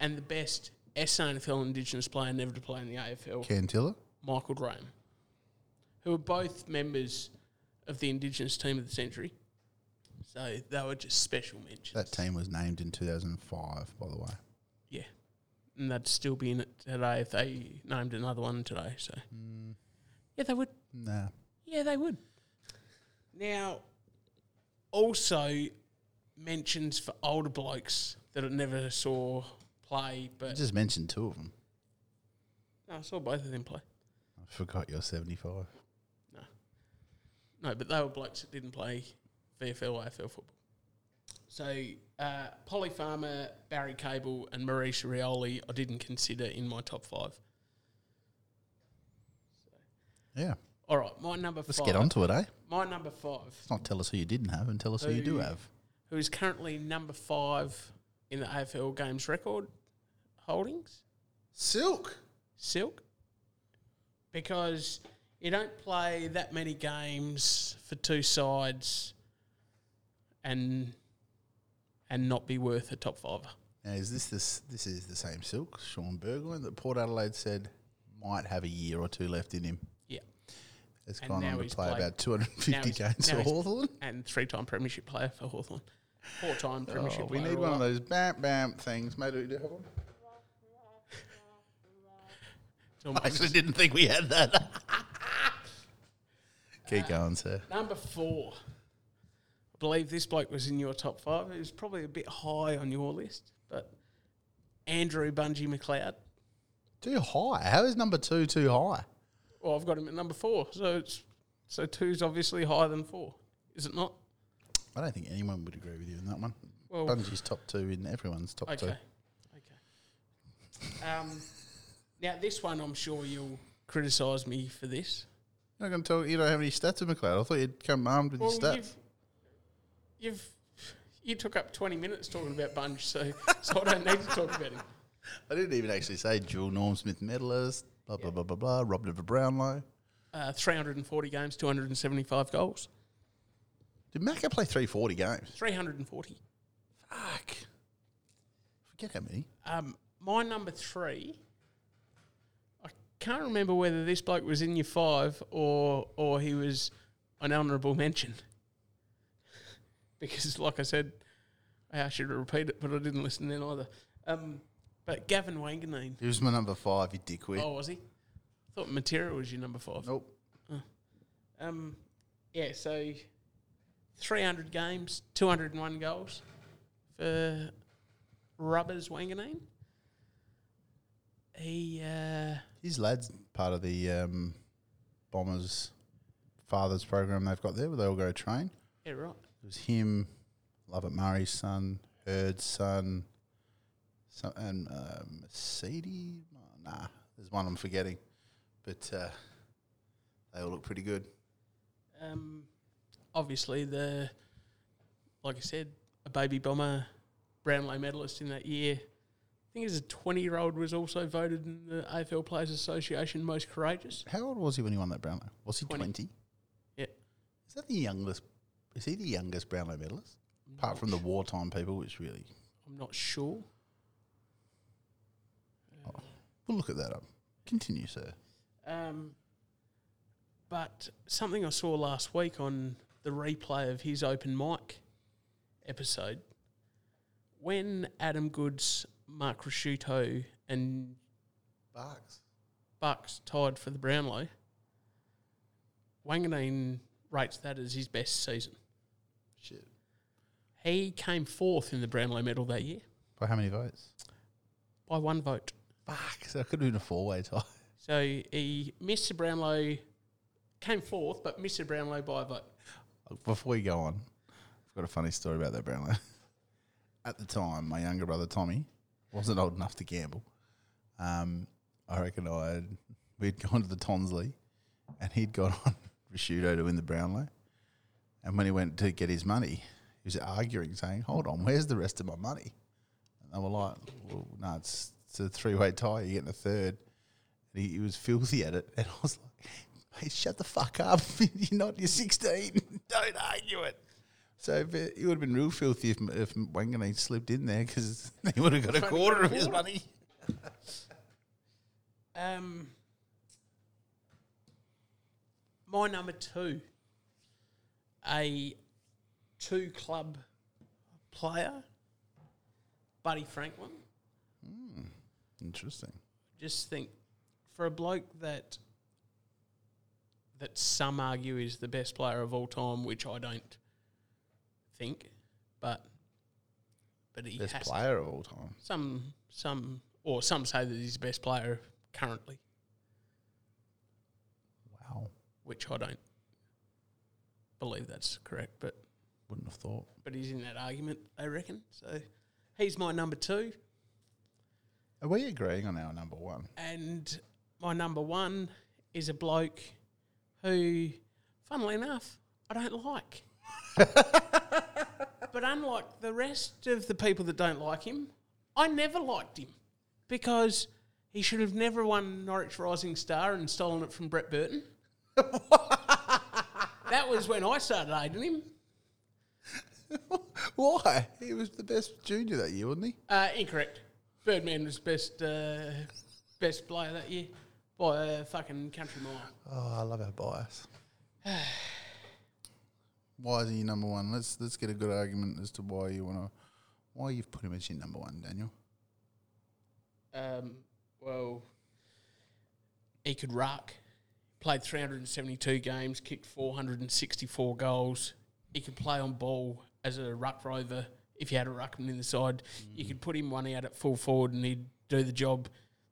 and the best SANFL Indigenous player never to play in the AFL, Cantilla? Michael Graham, who were both members of the Indigenous team of the century. So they were just special mentions. That team was named in 2005, by the way. yeah. And they'd still be in it today if they named another one today. So, hmm. yeah, they would. Nah. Yeah, they would. Now, also mentions for older blokes that I never saw play, I but just mentioned two of them. no, I saw both of them play. I forgot you're 75. No, No, but they were blokes that didn't play VFL, AFL football. So, uh, Polly Farmer, Barry Cable, and Maurice Rioli, I didn't consider in my top five. Yeah. All right, my number Let's five. get on to it, eh? My number five. Let's not tell us who you didn't have and tell us who you do Who- have. who is currently number five in the AFL games record holdings, Silk. Silk, because you don't play that many games for two sides and and not be worth a top five. Now, is this this this is the same Silk, Shaun Burgoyne, that Port Adelaide said might have a year or two left in him? Has And gone on to play about 250 games for Hawthorn. And three time premiership player for Hawthorn. Four time oh, premiership Oh, we need one of those bam bam things. Mate, do we have one? <laughs> I actually didn't think we had that. <laughs> Keep going, sir. Number four. I believe this bloke was in your top five. It was probably a bit high on your list, but Andrew Bungie McLeod. Too high. How is number two too high? Well, I've got him at number four, so it's so two's obviously higher than four, is it not? I don't think anyone would agree with you on that one. Well, Bungie's top two in everyone's top okay, two. okay. Um, now this one, I'm sure you'll criticise me for this. You're not going to tell you don't have any stats of McLeod. I thought you'd come armed with Well, your stats. you've, you've you took up 20 minutes talking about Bunge, so so I don't need to talk about him. <laughs> I didn't even actually say dual Norm Smith medalist, blah, blah, blah, blah, blah, Rob Liver Brownlow. Uh, 340 games, 275 goals. Did Macca play 340 games? 340. Fuck. Forget how many. Um, my number three, I can't remember whether this bloke was in year five or or he was an honourable mention. <laughs> because, like I said, I should repeat it, but I didn't listen then either. Um, but Gavin Wanganeen. He was my number five, you dickwit. Oh, was he? thought Matera was your number five. Nope. Um, yeah, so 300 games, 201 goals for Rubbers Wanganeen. He, uh, His lad's part of the um, Bombers fathers program they've got there where they all go train. yeah, right. It was him, Love It Murray's son, Hird's son, so, and uh, Mercedes. oh, Nah, there's one I'm forgetting. But uh, they all look pretty good. Um, obviously, the, like I said, a baby bomber, Brownlow medalist in that year. I think as a 20 year old was also voted in the AFL Players Association most courageous. How old was he when he won that Brownlow? Was he 20. 20? Yeah. Is that the youngest? Is he the youngest Brownlow medalist? Apart from the wartime people, which really. I'm not sure. We'll look at that up. Continue, sir. Um, but something I saw last week on the replay of his open mic episode, when Adam Goodes, Mark Ricciuto, and Barks. Bucks tied for the Brownlow, Wanganeen rates that as his best season. Shit. He came fourth in the Brownlow medal that year By how many votes? by one vote. Fuck. So it could have been a four way tie. So he missed the Brownlow, came fourth, but missed the Brownlow by a vote. Before you go on, I've got a funny story about that Brownlow. <laughs> At the time, my younger brother Tommy wasn't old enough to gamble. Um, I reckon I we'd <laughs> gone to the Tonsley and he'd got on <laughs> Ricciuto to win the Brownlow. And when he went to get his money, he was arguing, saying, Hold on, where's the rest of my money? And they were like, Well, no, it's, it's a three way tie, you're getting a third. And he, he was filthy at it. <laughs> And I was like, Mate, shut the fuck up. <laughs> you're not, you're 16. <laughs> Don't argue it. So if it, he would have been real filthy if, if Wanganeen slipped in there because he would have got a quarter of his money. Um, my number two, a two club player, Buddy Franklin. Interesting. Just think, for a bloke that that some argue is the best player of all time, which I don't think, but but he Best has player of all time. some some or some say that he's the best player currently, Wow. which I don't believe that's correct, but Wouldn't have thought. but he's in that argument, I reckon. So he's my number two, Are we agreeing on our number one? and my number one is a bloke who, funnily enough, I don't like. <laughs> but unlike the rest of the people that don't like him, I never liked him because he should have never won Norwich Rising Star and stolen it from Brett Burton. <laughs> that was when I started hating him. Why? He was the best junior that year, wasn't he? Uh, incorrect. Birdman was best uh, best player that year by a fucking country mile. Oh, I love our bias. <sighs> why is he number one? Let's let's get a good argument as to why you want to, why you've put him as your number one, Daniel. Um, well, he could rock. Played 372 games, kicked 464 goals. He could play on ball as a ruck rover. If you had a ruckman in the side, you mm. could put him one out at full forward and he'd do the job.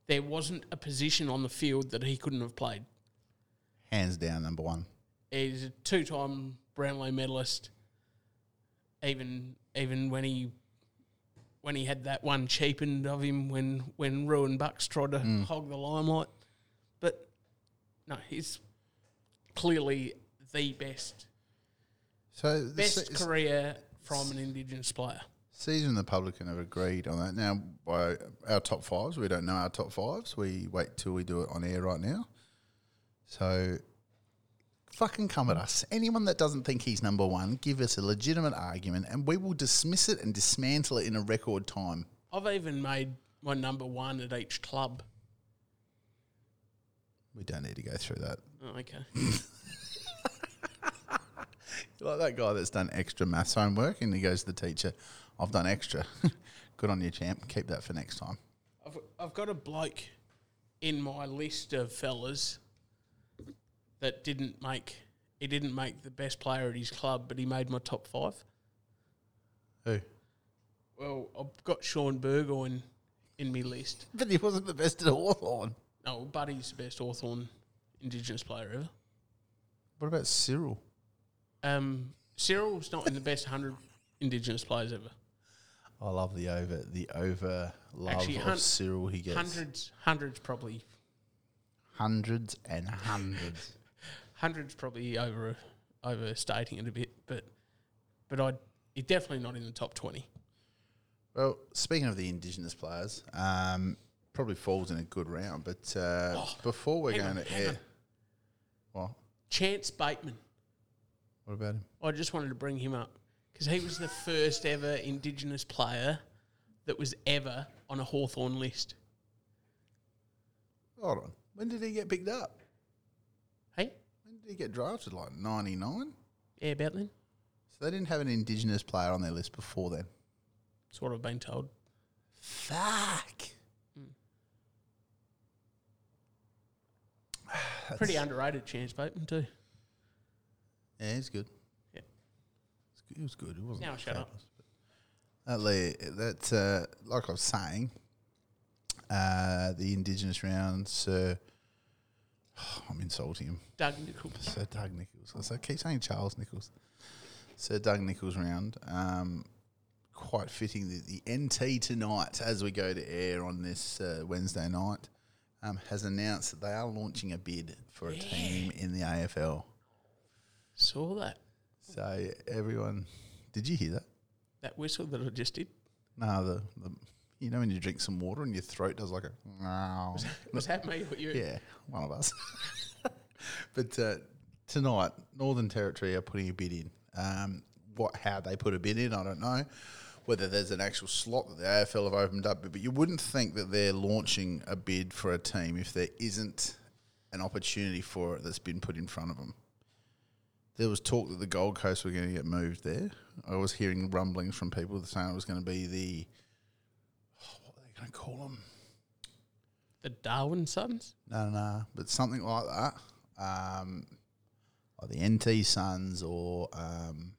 There wasn't a position on the field that he couldn't have played. Hands down, number one. He's a two-time Brownlow medalist. Even even when he when he had that one cheapened of him when when Ruin Bucks tried to mm. hog the limelight, but no, he's clearly the best So best career from an Indigenous player. Season and the publican have agreed on that. Now, by our top fives, we don't know our top fives. We wait till we do it on air right now. So, fucking come at us. Anyone that doesn't think he's number one, give us a legitimate argument, and we will dismiss it and dismantle it in a record time. I've even made my number one at each club. We don't need to go through that. Oh, okay. <laughs> Like that guy that's done extra maths homework, and he goes to the teacher, "I've done extra. <laughs> Good on you, champ. Keep that for next time." I've, I've got a bloke in my list of fellas that didn't make he didn't make the best player at his club, but he made my top five. Who? Well, I've got Shaun Burgoyne in my list. <laughs> But he wasn't the best at Hawthorn. No, Buddy's the best Hawthorn Indigenous player ever. What about Cyril? Um, Cyril's not in the best hundred Indigenous players ever. I love the over the over love Actually, of hun- Cyril. He gets Hundreds, hundreds probably, hundreds and hundreds. <laughs> hundreds probably over overstating it a bit, but but I he's definitely not in the top twenty. Well, speaking of the Indigenous players, um, probably falls in a good round. But uh, Oh, before we're going on, to air, on. what? Chance Bateman. What about him? I just wanted to bring him up because he was the first ever Indigenous player that was ever on a Hawthorn list. Hold on. When did he get picked up? Hey, When did he get drafted? Like ninety nine. yeah, about then. So they didn't have an Indigenous player on their list before then. That's what I've been told. Fuck. Pretty underrated Chance Bateman too. Yeah, he's good. Yeah. It's good. He was good. He wasn't. Now shut up. That, le- that uh, like I was saying, uh, the Indigenous round, Sir. <sighs> I'm insulting him. Doug Nicholls. Sir Doug Nicholls. So I keep saying Charles Nichols. Sir Doug Nicholls round. Um, quite fitting the, the NT tonight as we go to air on this uh, Wednesday night um, has announced that they are launching a bid for a team in the AFL. Saw that. So everyone, did you hear that? That whistle that I just did. No, the, the you know when you drink some water and your throat does like a <laughs> Was that me or you? yeah, one of us. <laughs> but uh, tonight, Northern Territory are putting a bid in. Um, what how they put a bid in, I don't know. Whether there's an actual slot that the AFL have opened up, but, but you wouldn't think that they're launching a bid for a team if there isn't an opportunity for it that's been put in front of them. There was talk that the Gold Coast were going to get moved there. I was hearing rumblings from people saying it was going to be the oh, what are they going to call them? The Darwin Sons. No, no, no, but something like that. Um, like the NT Suns or um,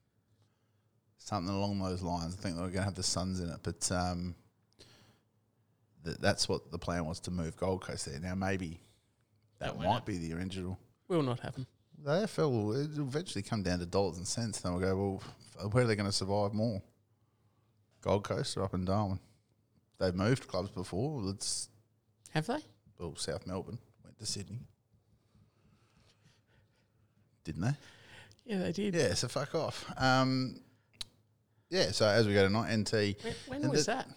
something along those lines. I think they were going to have the Suns in it, but um, th- that's what the plan was to move Gold Coast there. Now maybe that, That might be the original. Will not happen. The AFL will it'll eventually come down to dollars and cents. Then we'll go, well, where are they going to survive more? Gold Coast or up in Darwin? They've moved clubs before. Let's Have they? well, South Melbourne went to Sydney, didn't they? Yeah, they did. Yeah, so fuck off. Um, yeah, so as we go tonight, NT When, when And was that?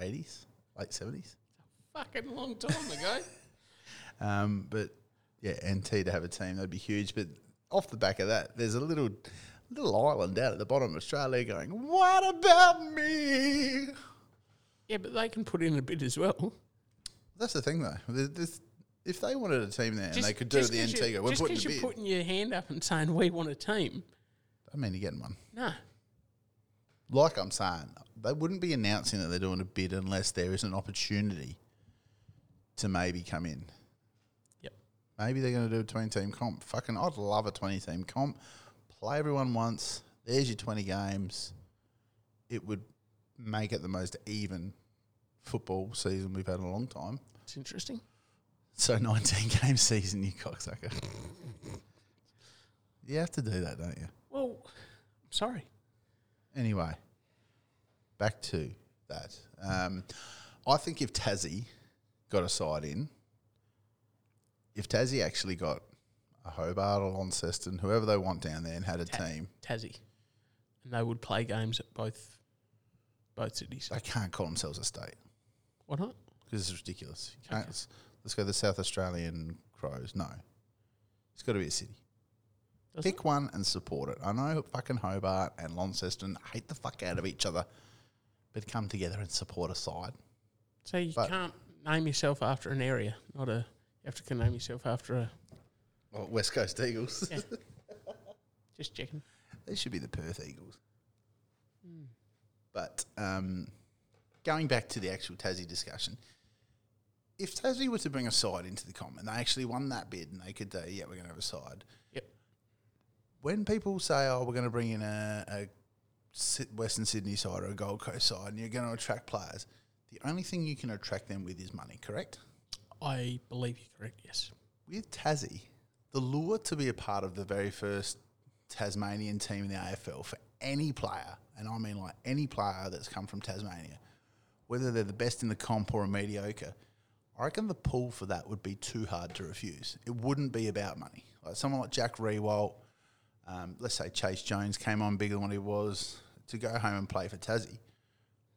eighties, late seventies. Fucking long time ago. <laughs> Um, but yeah, NT to have a team that'd be huge. But off the back of that, there's a little little island out at the bottom of Australia going, "What about me?" yeah, but they can put in a bid as well. That's the thing, though. There's, there's, if they wanted a team there and they could do just the NT, go, we're just putting a 'cause bid. you're putting your hand up and saying we want a team. I mean, you're getting one. No. like I'm saying, they wouldn't be announcing that they're doing a bid unless there is an opportunity to maybe come in. Maybe they're going to do a 20 team comp. Fucking, I'd love a 20 team comp. Play everyone once. There's your 20 games. It would make it the most even football season we've had in a long time. It's interesting. So 19 <laughs> game season, you cocksucker. you have to do that, don't you? Well, I'm sorry. Anyway, back to that. Um, I think if Tassie got a side in, if Tassie actually got a Hobart or Launceston, whoever they want down there, and had a Ta- team, Tassie. And they would play games at both both cities. they can't call themselves a state Why not? because it's ridiculous. You can't, let's, let's go the South Australian Crows. No, It's got to be a city. Does Pick one and support it. I know fucking Hobart and Launceston hate the fuck out of each other, but come together and support a side. So you But- can't name yourself after an area, not a. You have to name yourself after a. Well, West Coast Eagles. Yeah. <laughs> Just checking. they should be the Perth Eagles. But um, going back to the actual Tassie discussion, if Tassie were to bring a side into the comp and they actually won that bid and they could say, yeah, we're going to have a side. Yep. When people say, oh, we're going to bring in a, a Western Sydney side or a Gold Coast side and you're going to attract players, the only thing you can attract them with is money, correct? I believe you're correct. Yes. With Tassie, the lure to be a part of the very first Tasmanian team in the AFL for any player, and I mean like any player that's come from Tasmania, whether they're the best in the comp or a mediocre, I reckon the pull for that would be too hard to refuse. It wouldn't be about money. Like someone like Jack Riewoldt, um, let's say Chayce Jones came on bigger than what he was to go home and play for Tassie.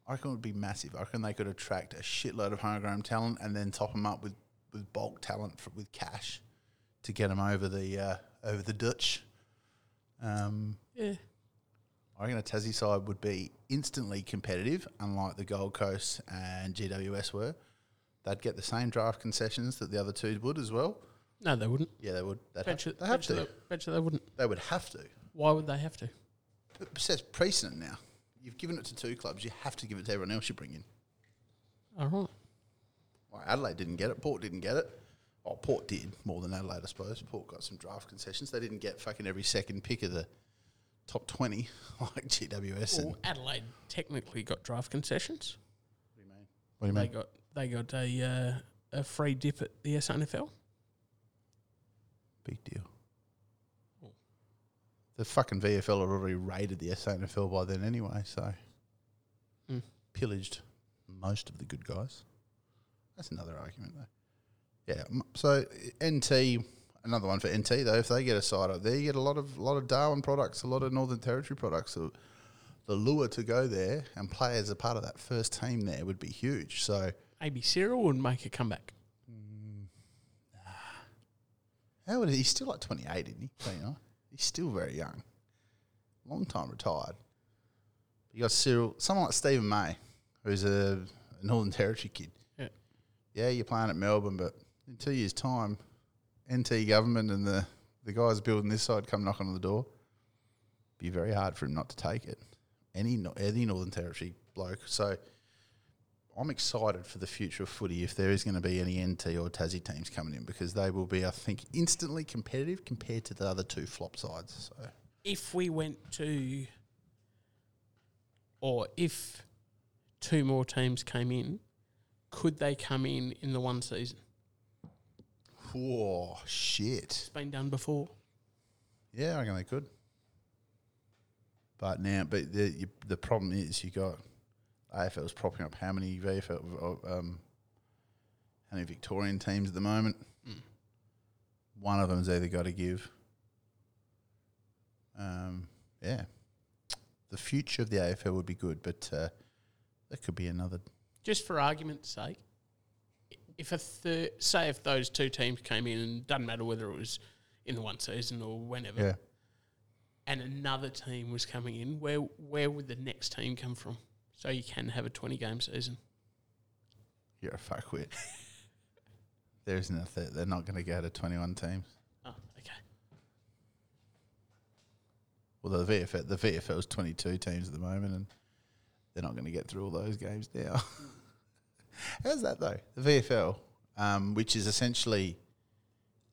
I reckon it would be massive. I reckon they could attract a shitload of homegrown talent and then top them up with, with bulk talent for, with cash to get them over the uh, over the Dutch. Um, Yeah. I reckon a Tassie side would be instantly competitive, unlike the Gold Coast and GWS were. They'd get the same draft concessions that the other two would as well. No, they wouldn't. Yeah, they would. They'd have, Bet you, they have bet, you to. they, bet you they wouldn't. They would have to. Why would they have to? It sets precedent now. You've given it to two clubs. You have to give it to everyone else you bring in. All right. Well, Adelaide didn't get it. Port didn't get it. Oh, Port did more than Adelaide, I suppose. Port got some draft concessions. They didn't get fucking every second pick of the top twenty <laughs> like GWS. and, Well, Adelaide technically got draft concessions. what do you mean? What do you They mean? got they got a uh, a free dip at the SANFL. Big deal. The fucking VFL had already raided the SANFL by then anyway, so Mm. pillaged most of the good guys. That's another argument though. Yeah, so NT, another one for NT though. If they get a side up there, you get a lot of lot of Darwin products, a lot of Northern Territory products. So the lure to go there and play as a part of that first team there would be huge. So Maybe Cyril would make a comeback. How old is he? He's still like 28, isn't he? 29. He's still very young. Long time retired. You got Cyril, someone like Steven May, who's a, a Northern Territory kid. Yeah. Yeah, you're playing at Melbourne, but in two years' time, NT government and the, the guys building this side come knocking on the door. Be very hard for him not to take it. Any any Northern Territory bloke. So I'm excited for the future of footy if there is going to be any NT or Tassie teams coming in because they will be, I think, instantly competitive compared to the other two flop sides. So If we went to, or if two more teams came in, could they come in in the one season? Whoa, shit. It's been done before. Yeah, I reckon they could. But now, but the you, the problem is you got AFL's propping up how many VFL, um, how many Victorian teams at the moment. Mm. One of them's either got to give. Um, yeah, the future of the AFL would be good, but uh, that could be another. Just for argument's sake, if a third, say if those two teams came in, and doesn't matter whether it was in the one season or whenever, Yeah, and another team was coming in, where where would the next team come from? So you can have a twenty game season. you're a fuckwit. <laughs> there isn't a th- they're not going to go to twenty one teams. Oh, okay. Well, the VFL, the VFL's 22 teams at the moment, and they're not going to get through all those games now. <laughs> How's that though? The VFL, um, which is essentially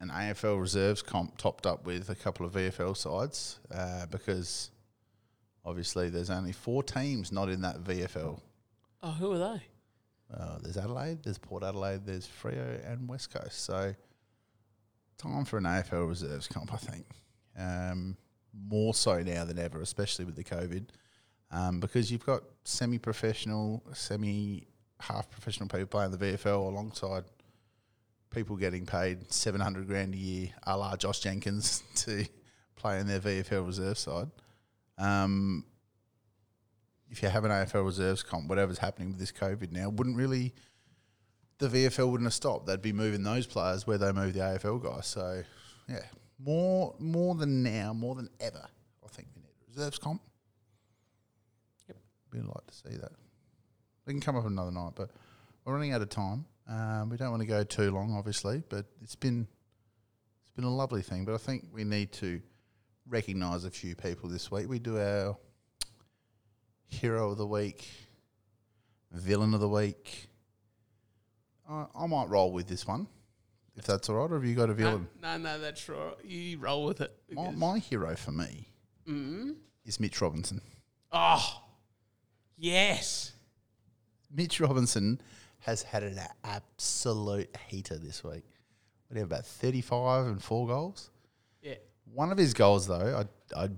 an AFL reserves comp topped up with a couple of VFL sides, uh, because obviously there's only four teams not in that VFL. Oh, who are they? Uh, there's Adelaide, there's Port Adelaide, there's Freo, and West Coast. So time for an AFL reserves comp, I think. Um, more so now than ever, especially with the COVID, um, because you've got semi-professional, semi-half professional people playing the VFL alongside people getting paid seven hundred grand a year, a la Josh Jenkins, <laughs> to play in their VFL reserve side. Um, if you have an AFL reserves comp, whatever's happening with this COVID now, wouldn't really the VFL wouldn't have stopped. They'd be moving those players where they move the AFL guys. So yeah, more more than now, more than ever. I think we need a reserves comp. Yep. We'd like to see that. We can come up another night, but we're running out of time. Um, we don't want to go too long, obviously, but it's been it's been a lovely thing. But I think we need to recognise a few people this week. We do our hero of the week, villain of the week. I, I might roll with this one, if that's all right. Or have you got a villain? No, no, no, that's right. You roll with it. My, my hero for me Mm. is Mitch Robinson. Oh, yes. Mitch Robinson has had an absolute heater this week. What have, about 35 and four goals? One of his goals, though, I, I,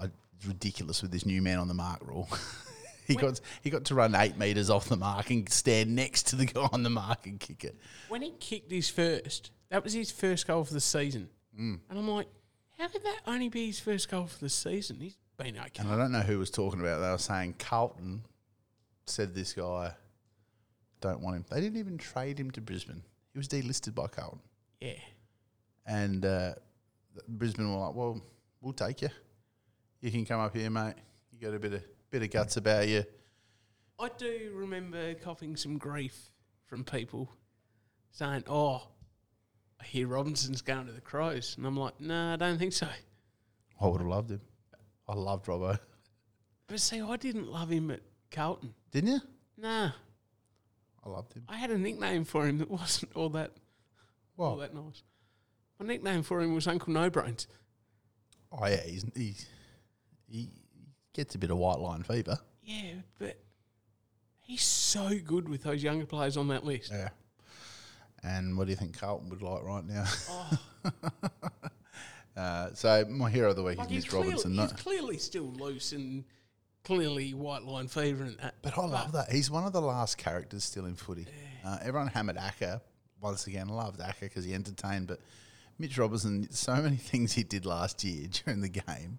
I, it's ridiculous with this new man on the mark rule. <laughs> he got he got to run eight meters off the mark and stand next to the <laughs> guy on the mark and kick it. When he kicked his first, that was his first goal for the season. Mm. And I'm like, how could that only be his first goal for the season? He's been okay. And I don't know who was talking about. They were saying Carlton said this guy don't want him. They didn't even trade him to Brisbane. He was delisted by Carlton. Yeah. And uh, Brisbane were like, "Well, we'll take you. You can come up here, mate. You got a bit of bit of guts about you." I do remember coughing some grief from people saying, oh, I hear Robinson's going to the Crows. And I'm like, no, I don't think so. I would have loved him. I loved Robbo. But see, I didn't love him at Carlton. Didn't you? Nah, I loved him. I had a nickname for him that wasn't all that all that nice. My nickname for him was Uncle No Brains. oh yeah, he's, he's he gets a bit of white line fever. Yeah, but he's so good with those younger players on that list. Yeah. And what do you think Carlton would like right now? Oh, <laughs> Uh, so my hero of the week like is Mitch clearly, Robinson. he's not- clearly still loose and clearly white line fever and that. But I love that. He's one of the last characters still in footy. Uh, everyone hammered Acker. Once again, loved Acker because he entertained. But Mitch Robinson, so many things he did last year <laughs> during the game,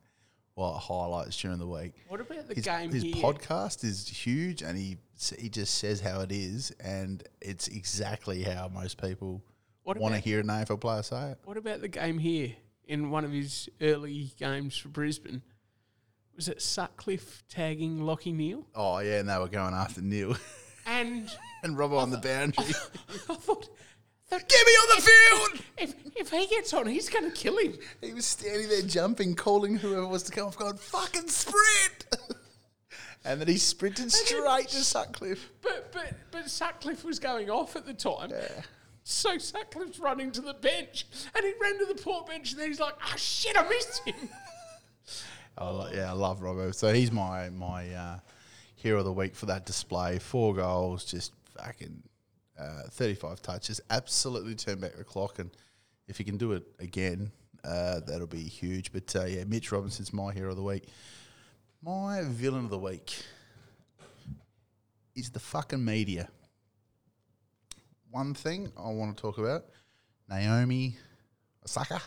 well, highlights during the week. What about the His, game his here? podcast is huge, and he he just says how it is, and it's exactly how most people want to hear an AFL player say it. What about the game here in one of his early games for Brisbane? Was it Sutcliffe tagging Lachie Neale? Oh yeah, and they were going after Neale <laughs> And and Robbo on the boundary. I thought <laughs> Get me on the field! if, if he gets on, he's going to kill him. He was standing there jumping, calling whoever was to come off, going, fucking sprint! <laughs> and then he sprinted straight to Sutcliffe. But but but Sutcliffe was going off at the time. So Sutcliffe's running to the bench, and he ran to the port bench, and then he's like, "Oh shit, I missed him." <laughs> I lo- yeah, I love Robbo. So he's my my uh, hero of the week for that display. Four goals, just fucking uh, 35 touches. Absolutely turn back the clock. And if he can do it again, uh, that'll be huge. But uh, yeah, Mitch Robinson's my hero of the week. My villain of the week is the fucking media. One thing I want to talk about Naomi Osaka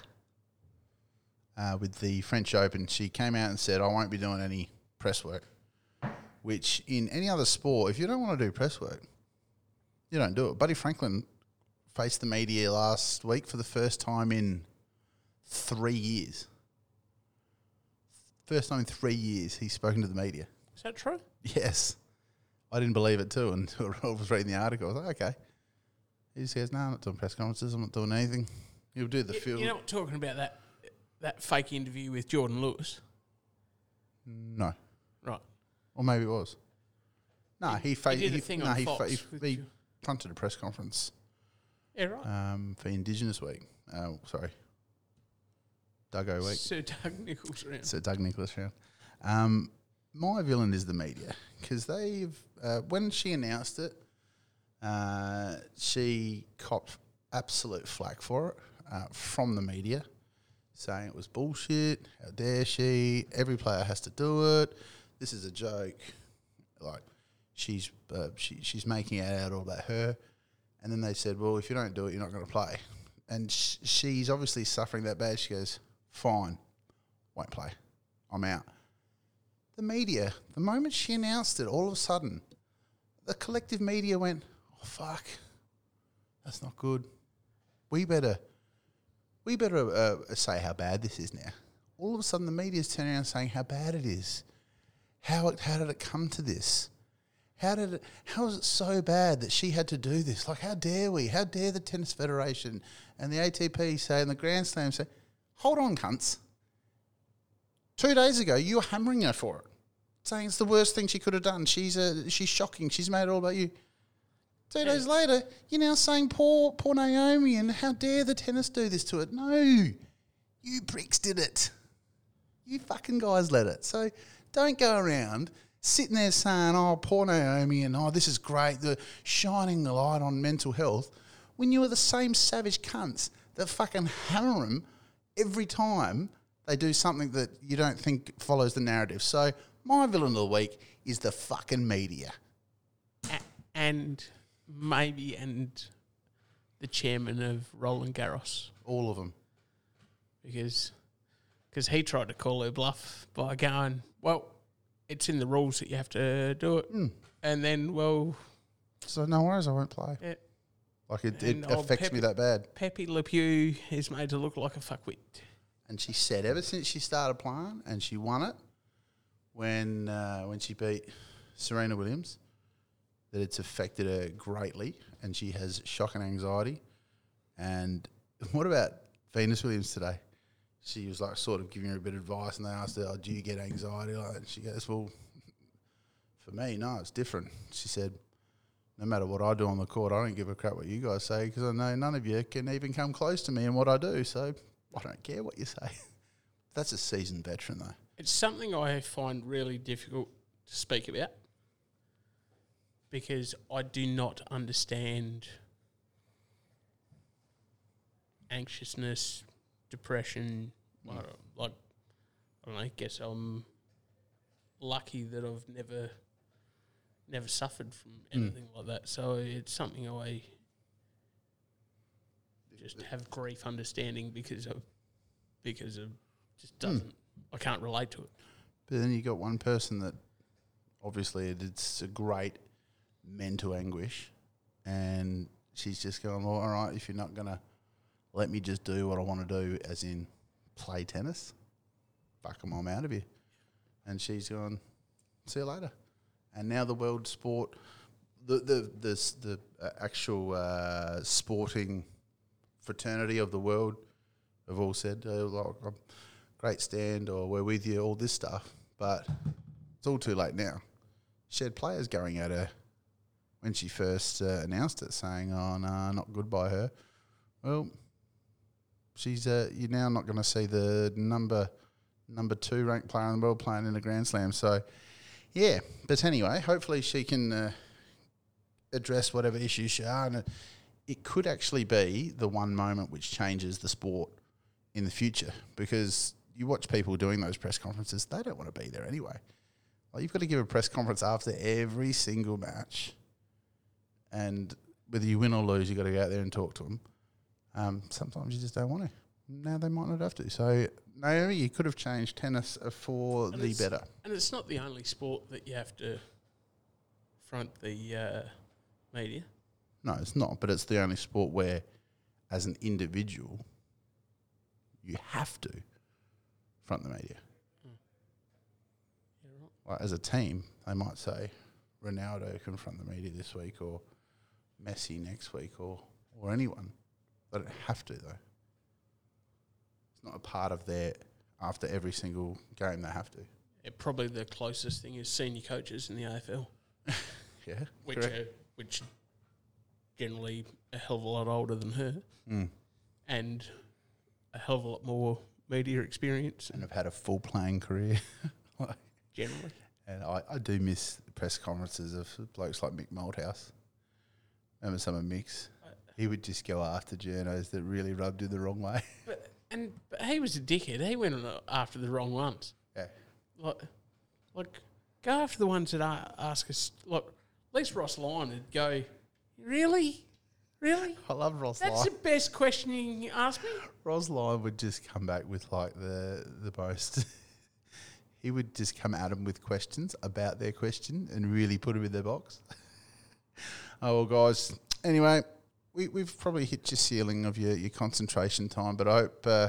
uh, with the French Open. She came out and said, I won't be doing any press work. Which, in any other sport, if you don't want to do press work, you don't do it. Buddy Franklin faced the media last week for the first time in three years. First time in three years he's spoken to the media. Is that true? Yes. I didn't believe it too until <laughs> I was reading the article. I was like, okay. He just says, no, I'm not doing press conferences. I'm not doing anything. He'll do the You- field. You're not talking about that that fake interview with Jordan Lewis, no. right? Or maybe it was. No, he, fa- he did a thing no, on he, Fox he, he a press conference Yeah, right. um, for Indigenous Week. Uh, sorry, Duggo Week. Sir Doug Nicholls around. So Doug Nicholas round. Um, my villain is the media because they've uh, when she announced it, uh, she copped absolute flack for it uh, from the media, saying it was bullshit. How dare she? Every player has to do it. This is a joke. Like she's uh, she, she's making it out all about her. And then they said, well, if you don't do it, you're not going to play. And sh- she's obviously suffering that bad. She goes, fine, won't play. I'm out. The media, the moment she announced it, all of a sudden, the collective media went, oh, fuck, that's not good. We better, we better uh, say how bad this is now. All of a sudden, the media's turning around saying how bad it is. How it, how did it come to this? How did it? How is it so bad that she had to do this? Like, how dare we? How dare the tennis federation and the ATP say and the Grand Slam say, "Hold on, cunts." Two days ago, you were hammering her for it, saying it's the worst thing she could have done. She's a, she's shocking. She's made it all about you. Two days later, you're now saying poor poor Naomi and how dare the tennis do this to it? No, you pricks did it. You fucking guys let it. So don't go around sitting there saying, "Oh, poor Naomi," and "Oh, this is great," the shining the light on mental health, when you are the same savage cunts that fucking hammer them every time they do something that you don't think follows the narrative. So my villain of the week is the fucking media. A- and maybe and the chairman of Roland Garros All of them. because cause he tried to call her bluff by going, well, it's in the rules that you have to do it. Mm. And then, well, So no worries, I won't play. Yeah. Like it, And it old affects me that bad. Pepe Le Pew is made to look like a fuckwit. And she said ever since she started playing and she won it when uh, when she beat Serena Williams that it's affected her greatly and she has shock and anxiety. And <laughs> what about Venus Williams today? She was like sort of giving her a bit of advice and they asked her, oh, do you get anxiety? And she goes, well, for me, no, it's different. She said, no matter what I do on the court, I don't give a crap what you guys say because I know none of you can even come close to me and what I do. So I don't care what you say. <laughs> That's a seasoned veteran, though. It's something I find really difficult to speak about because I do not understand anxiousness, depression. I don't- Like, I don't know. I guess I'm lucky that I've never, never suffered from hmm. anything like that. So it's something I just have grief understanding because of because of just hmm. doesn't. I can't relate to it. But then you got one person that obviously it- it's a great mental anguish, and she's just going, well, all right, if you're not going to let me just do what I want to do, as in play tennis, fuck 'em, I'm out of here. And she's gone, see you later. And now the world sport, the the the, the uh, actual uh, sporting fraternity of the world have all said, uh, like, great stand or we're with you, all this stuff. But it's all too late now. She had players going at her when she first uh, announced it, saying, "Oh no, not good by her." Well, she's uh, you're now not going to see the number number two ranked player in the world playing in a Grand Slam. So, yeah. But anyway, hopefully she can uh, address whatever issues she are, and it, it could actually be the one moment which changes the sport in the future because you watch people doing those press conferences, they don't want to be there anyway. Like you've got to give a press conference after every single match, and whether you win or lose, you've got to go out there and talk to them. Um, sometimes you just don't want to. Now they might not have to. So Naomi, you could have changed tennis uh, for And the better. And it's not the only sport that you have to front the uh, media. No, it's not. But it's the only sport where, as an individual, you have to front the media. Right. like as a team, they might say Ronaldo confront the media this week or Messi next week or or anyone. They don't have to though. It's not a part of their after every single game they have to. Yeah, probably the closest thing is senior coaches in the AFL, <laughs> Yeah. which correct. are, which generally a hell of a lot older than her Mm. and a hell of a lot more media experience And have had a full playing career. <laughs> generally. And I, I do miss press conferences of blokes like Mick Malthouse. Remember some of Mick's? He would just go after journos that really rubbed him the wrong way. <laughs> But and but he was a dickhead. He went after the wrong ones. Yeah. Like, like go after the ones that ask us. Look, at least Ross Lyon would go. Really, really. I love Ross That's Lyon. the best question you can ask me. Ross Lyon would just come back with like the the most. <laughs> he would just come at them with questions about their question and really put them in their box. <laughs> oh well, guys. Anyway, we, we've probably hit your ceiling of your, your concentration time, but I hope uh,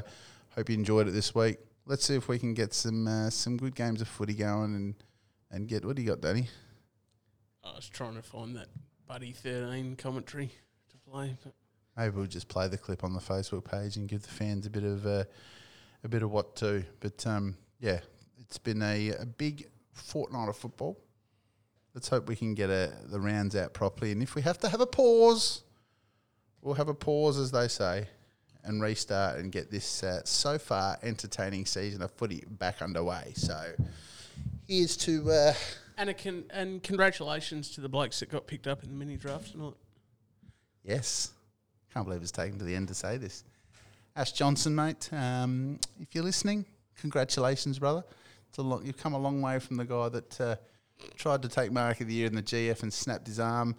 hope you enjoyed it this week. Let's see if we can get some uh, some good games of footy going and and get what do you got, Danny? I was trying to find that Buddy 13 commentary to play. But Maybe we'll just play the clip on the Facebook page and give the fans a bit of uh, a bit of what to. But um, yeah, it's been a, a big fortnight of football. Let's hope we can get a, the rounds out properly. And if we have to have a pause, we'll have a pause, as they say, and restart and get this uh, so far entertaining season of footy back underway. So here's to. Uh, and, con- and congratulations to the blokes that got picked up in the mini draft tonight. Yes. Can't believe it's taken to the end to say this. Ash Johnson, mate, um, if you're listening, congratulations, brother. It's a long, you've come a long way from the guy that uh, tried to take Mark of the Year in the GF and snapped his arm,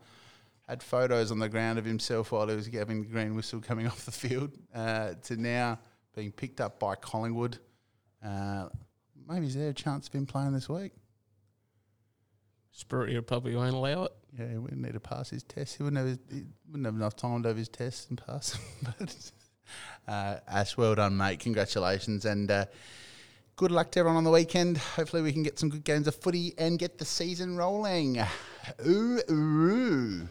had photos on the ground of himself while he was having the green whistle coming <laughs> off the field, uh, to now being picked up by Collingwood. Uh, maybe is there a chance of him playing this week? Spirit probably won't allow it. Yeah, he wouldn't need to pass his test. He wouldn't have, his, wouldn't have enough time to have his tests and pass them. <laughs> but uh, Ash, well done, mate. Congratulations. And uh, good luck to everyone on the weekend. Hopefully, we can get some good games of footy and get the season rolling. Ooh, ooh.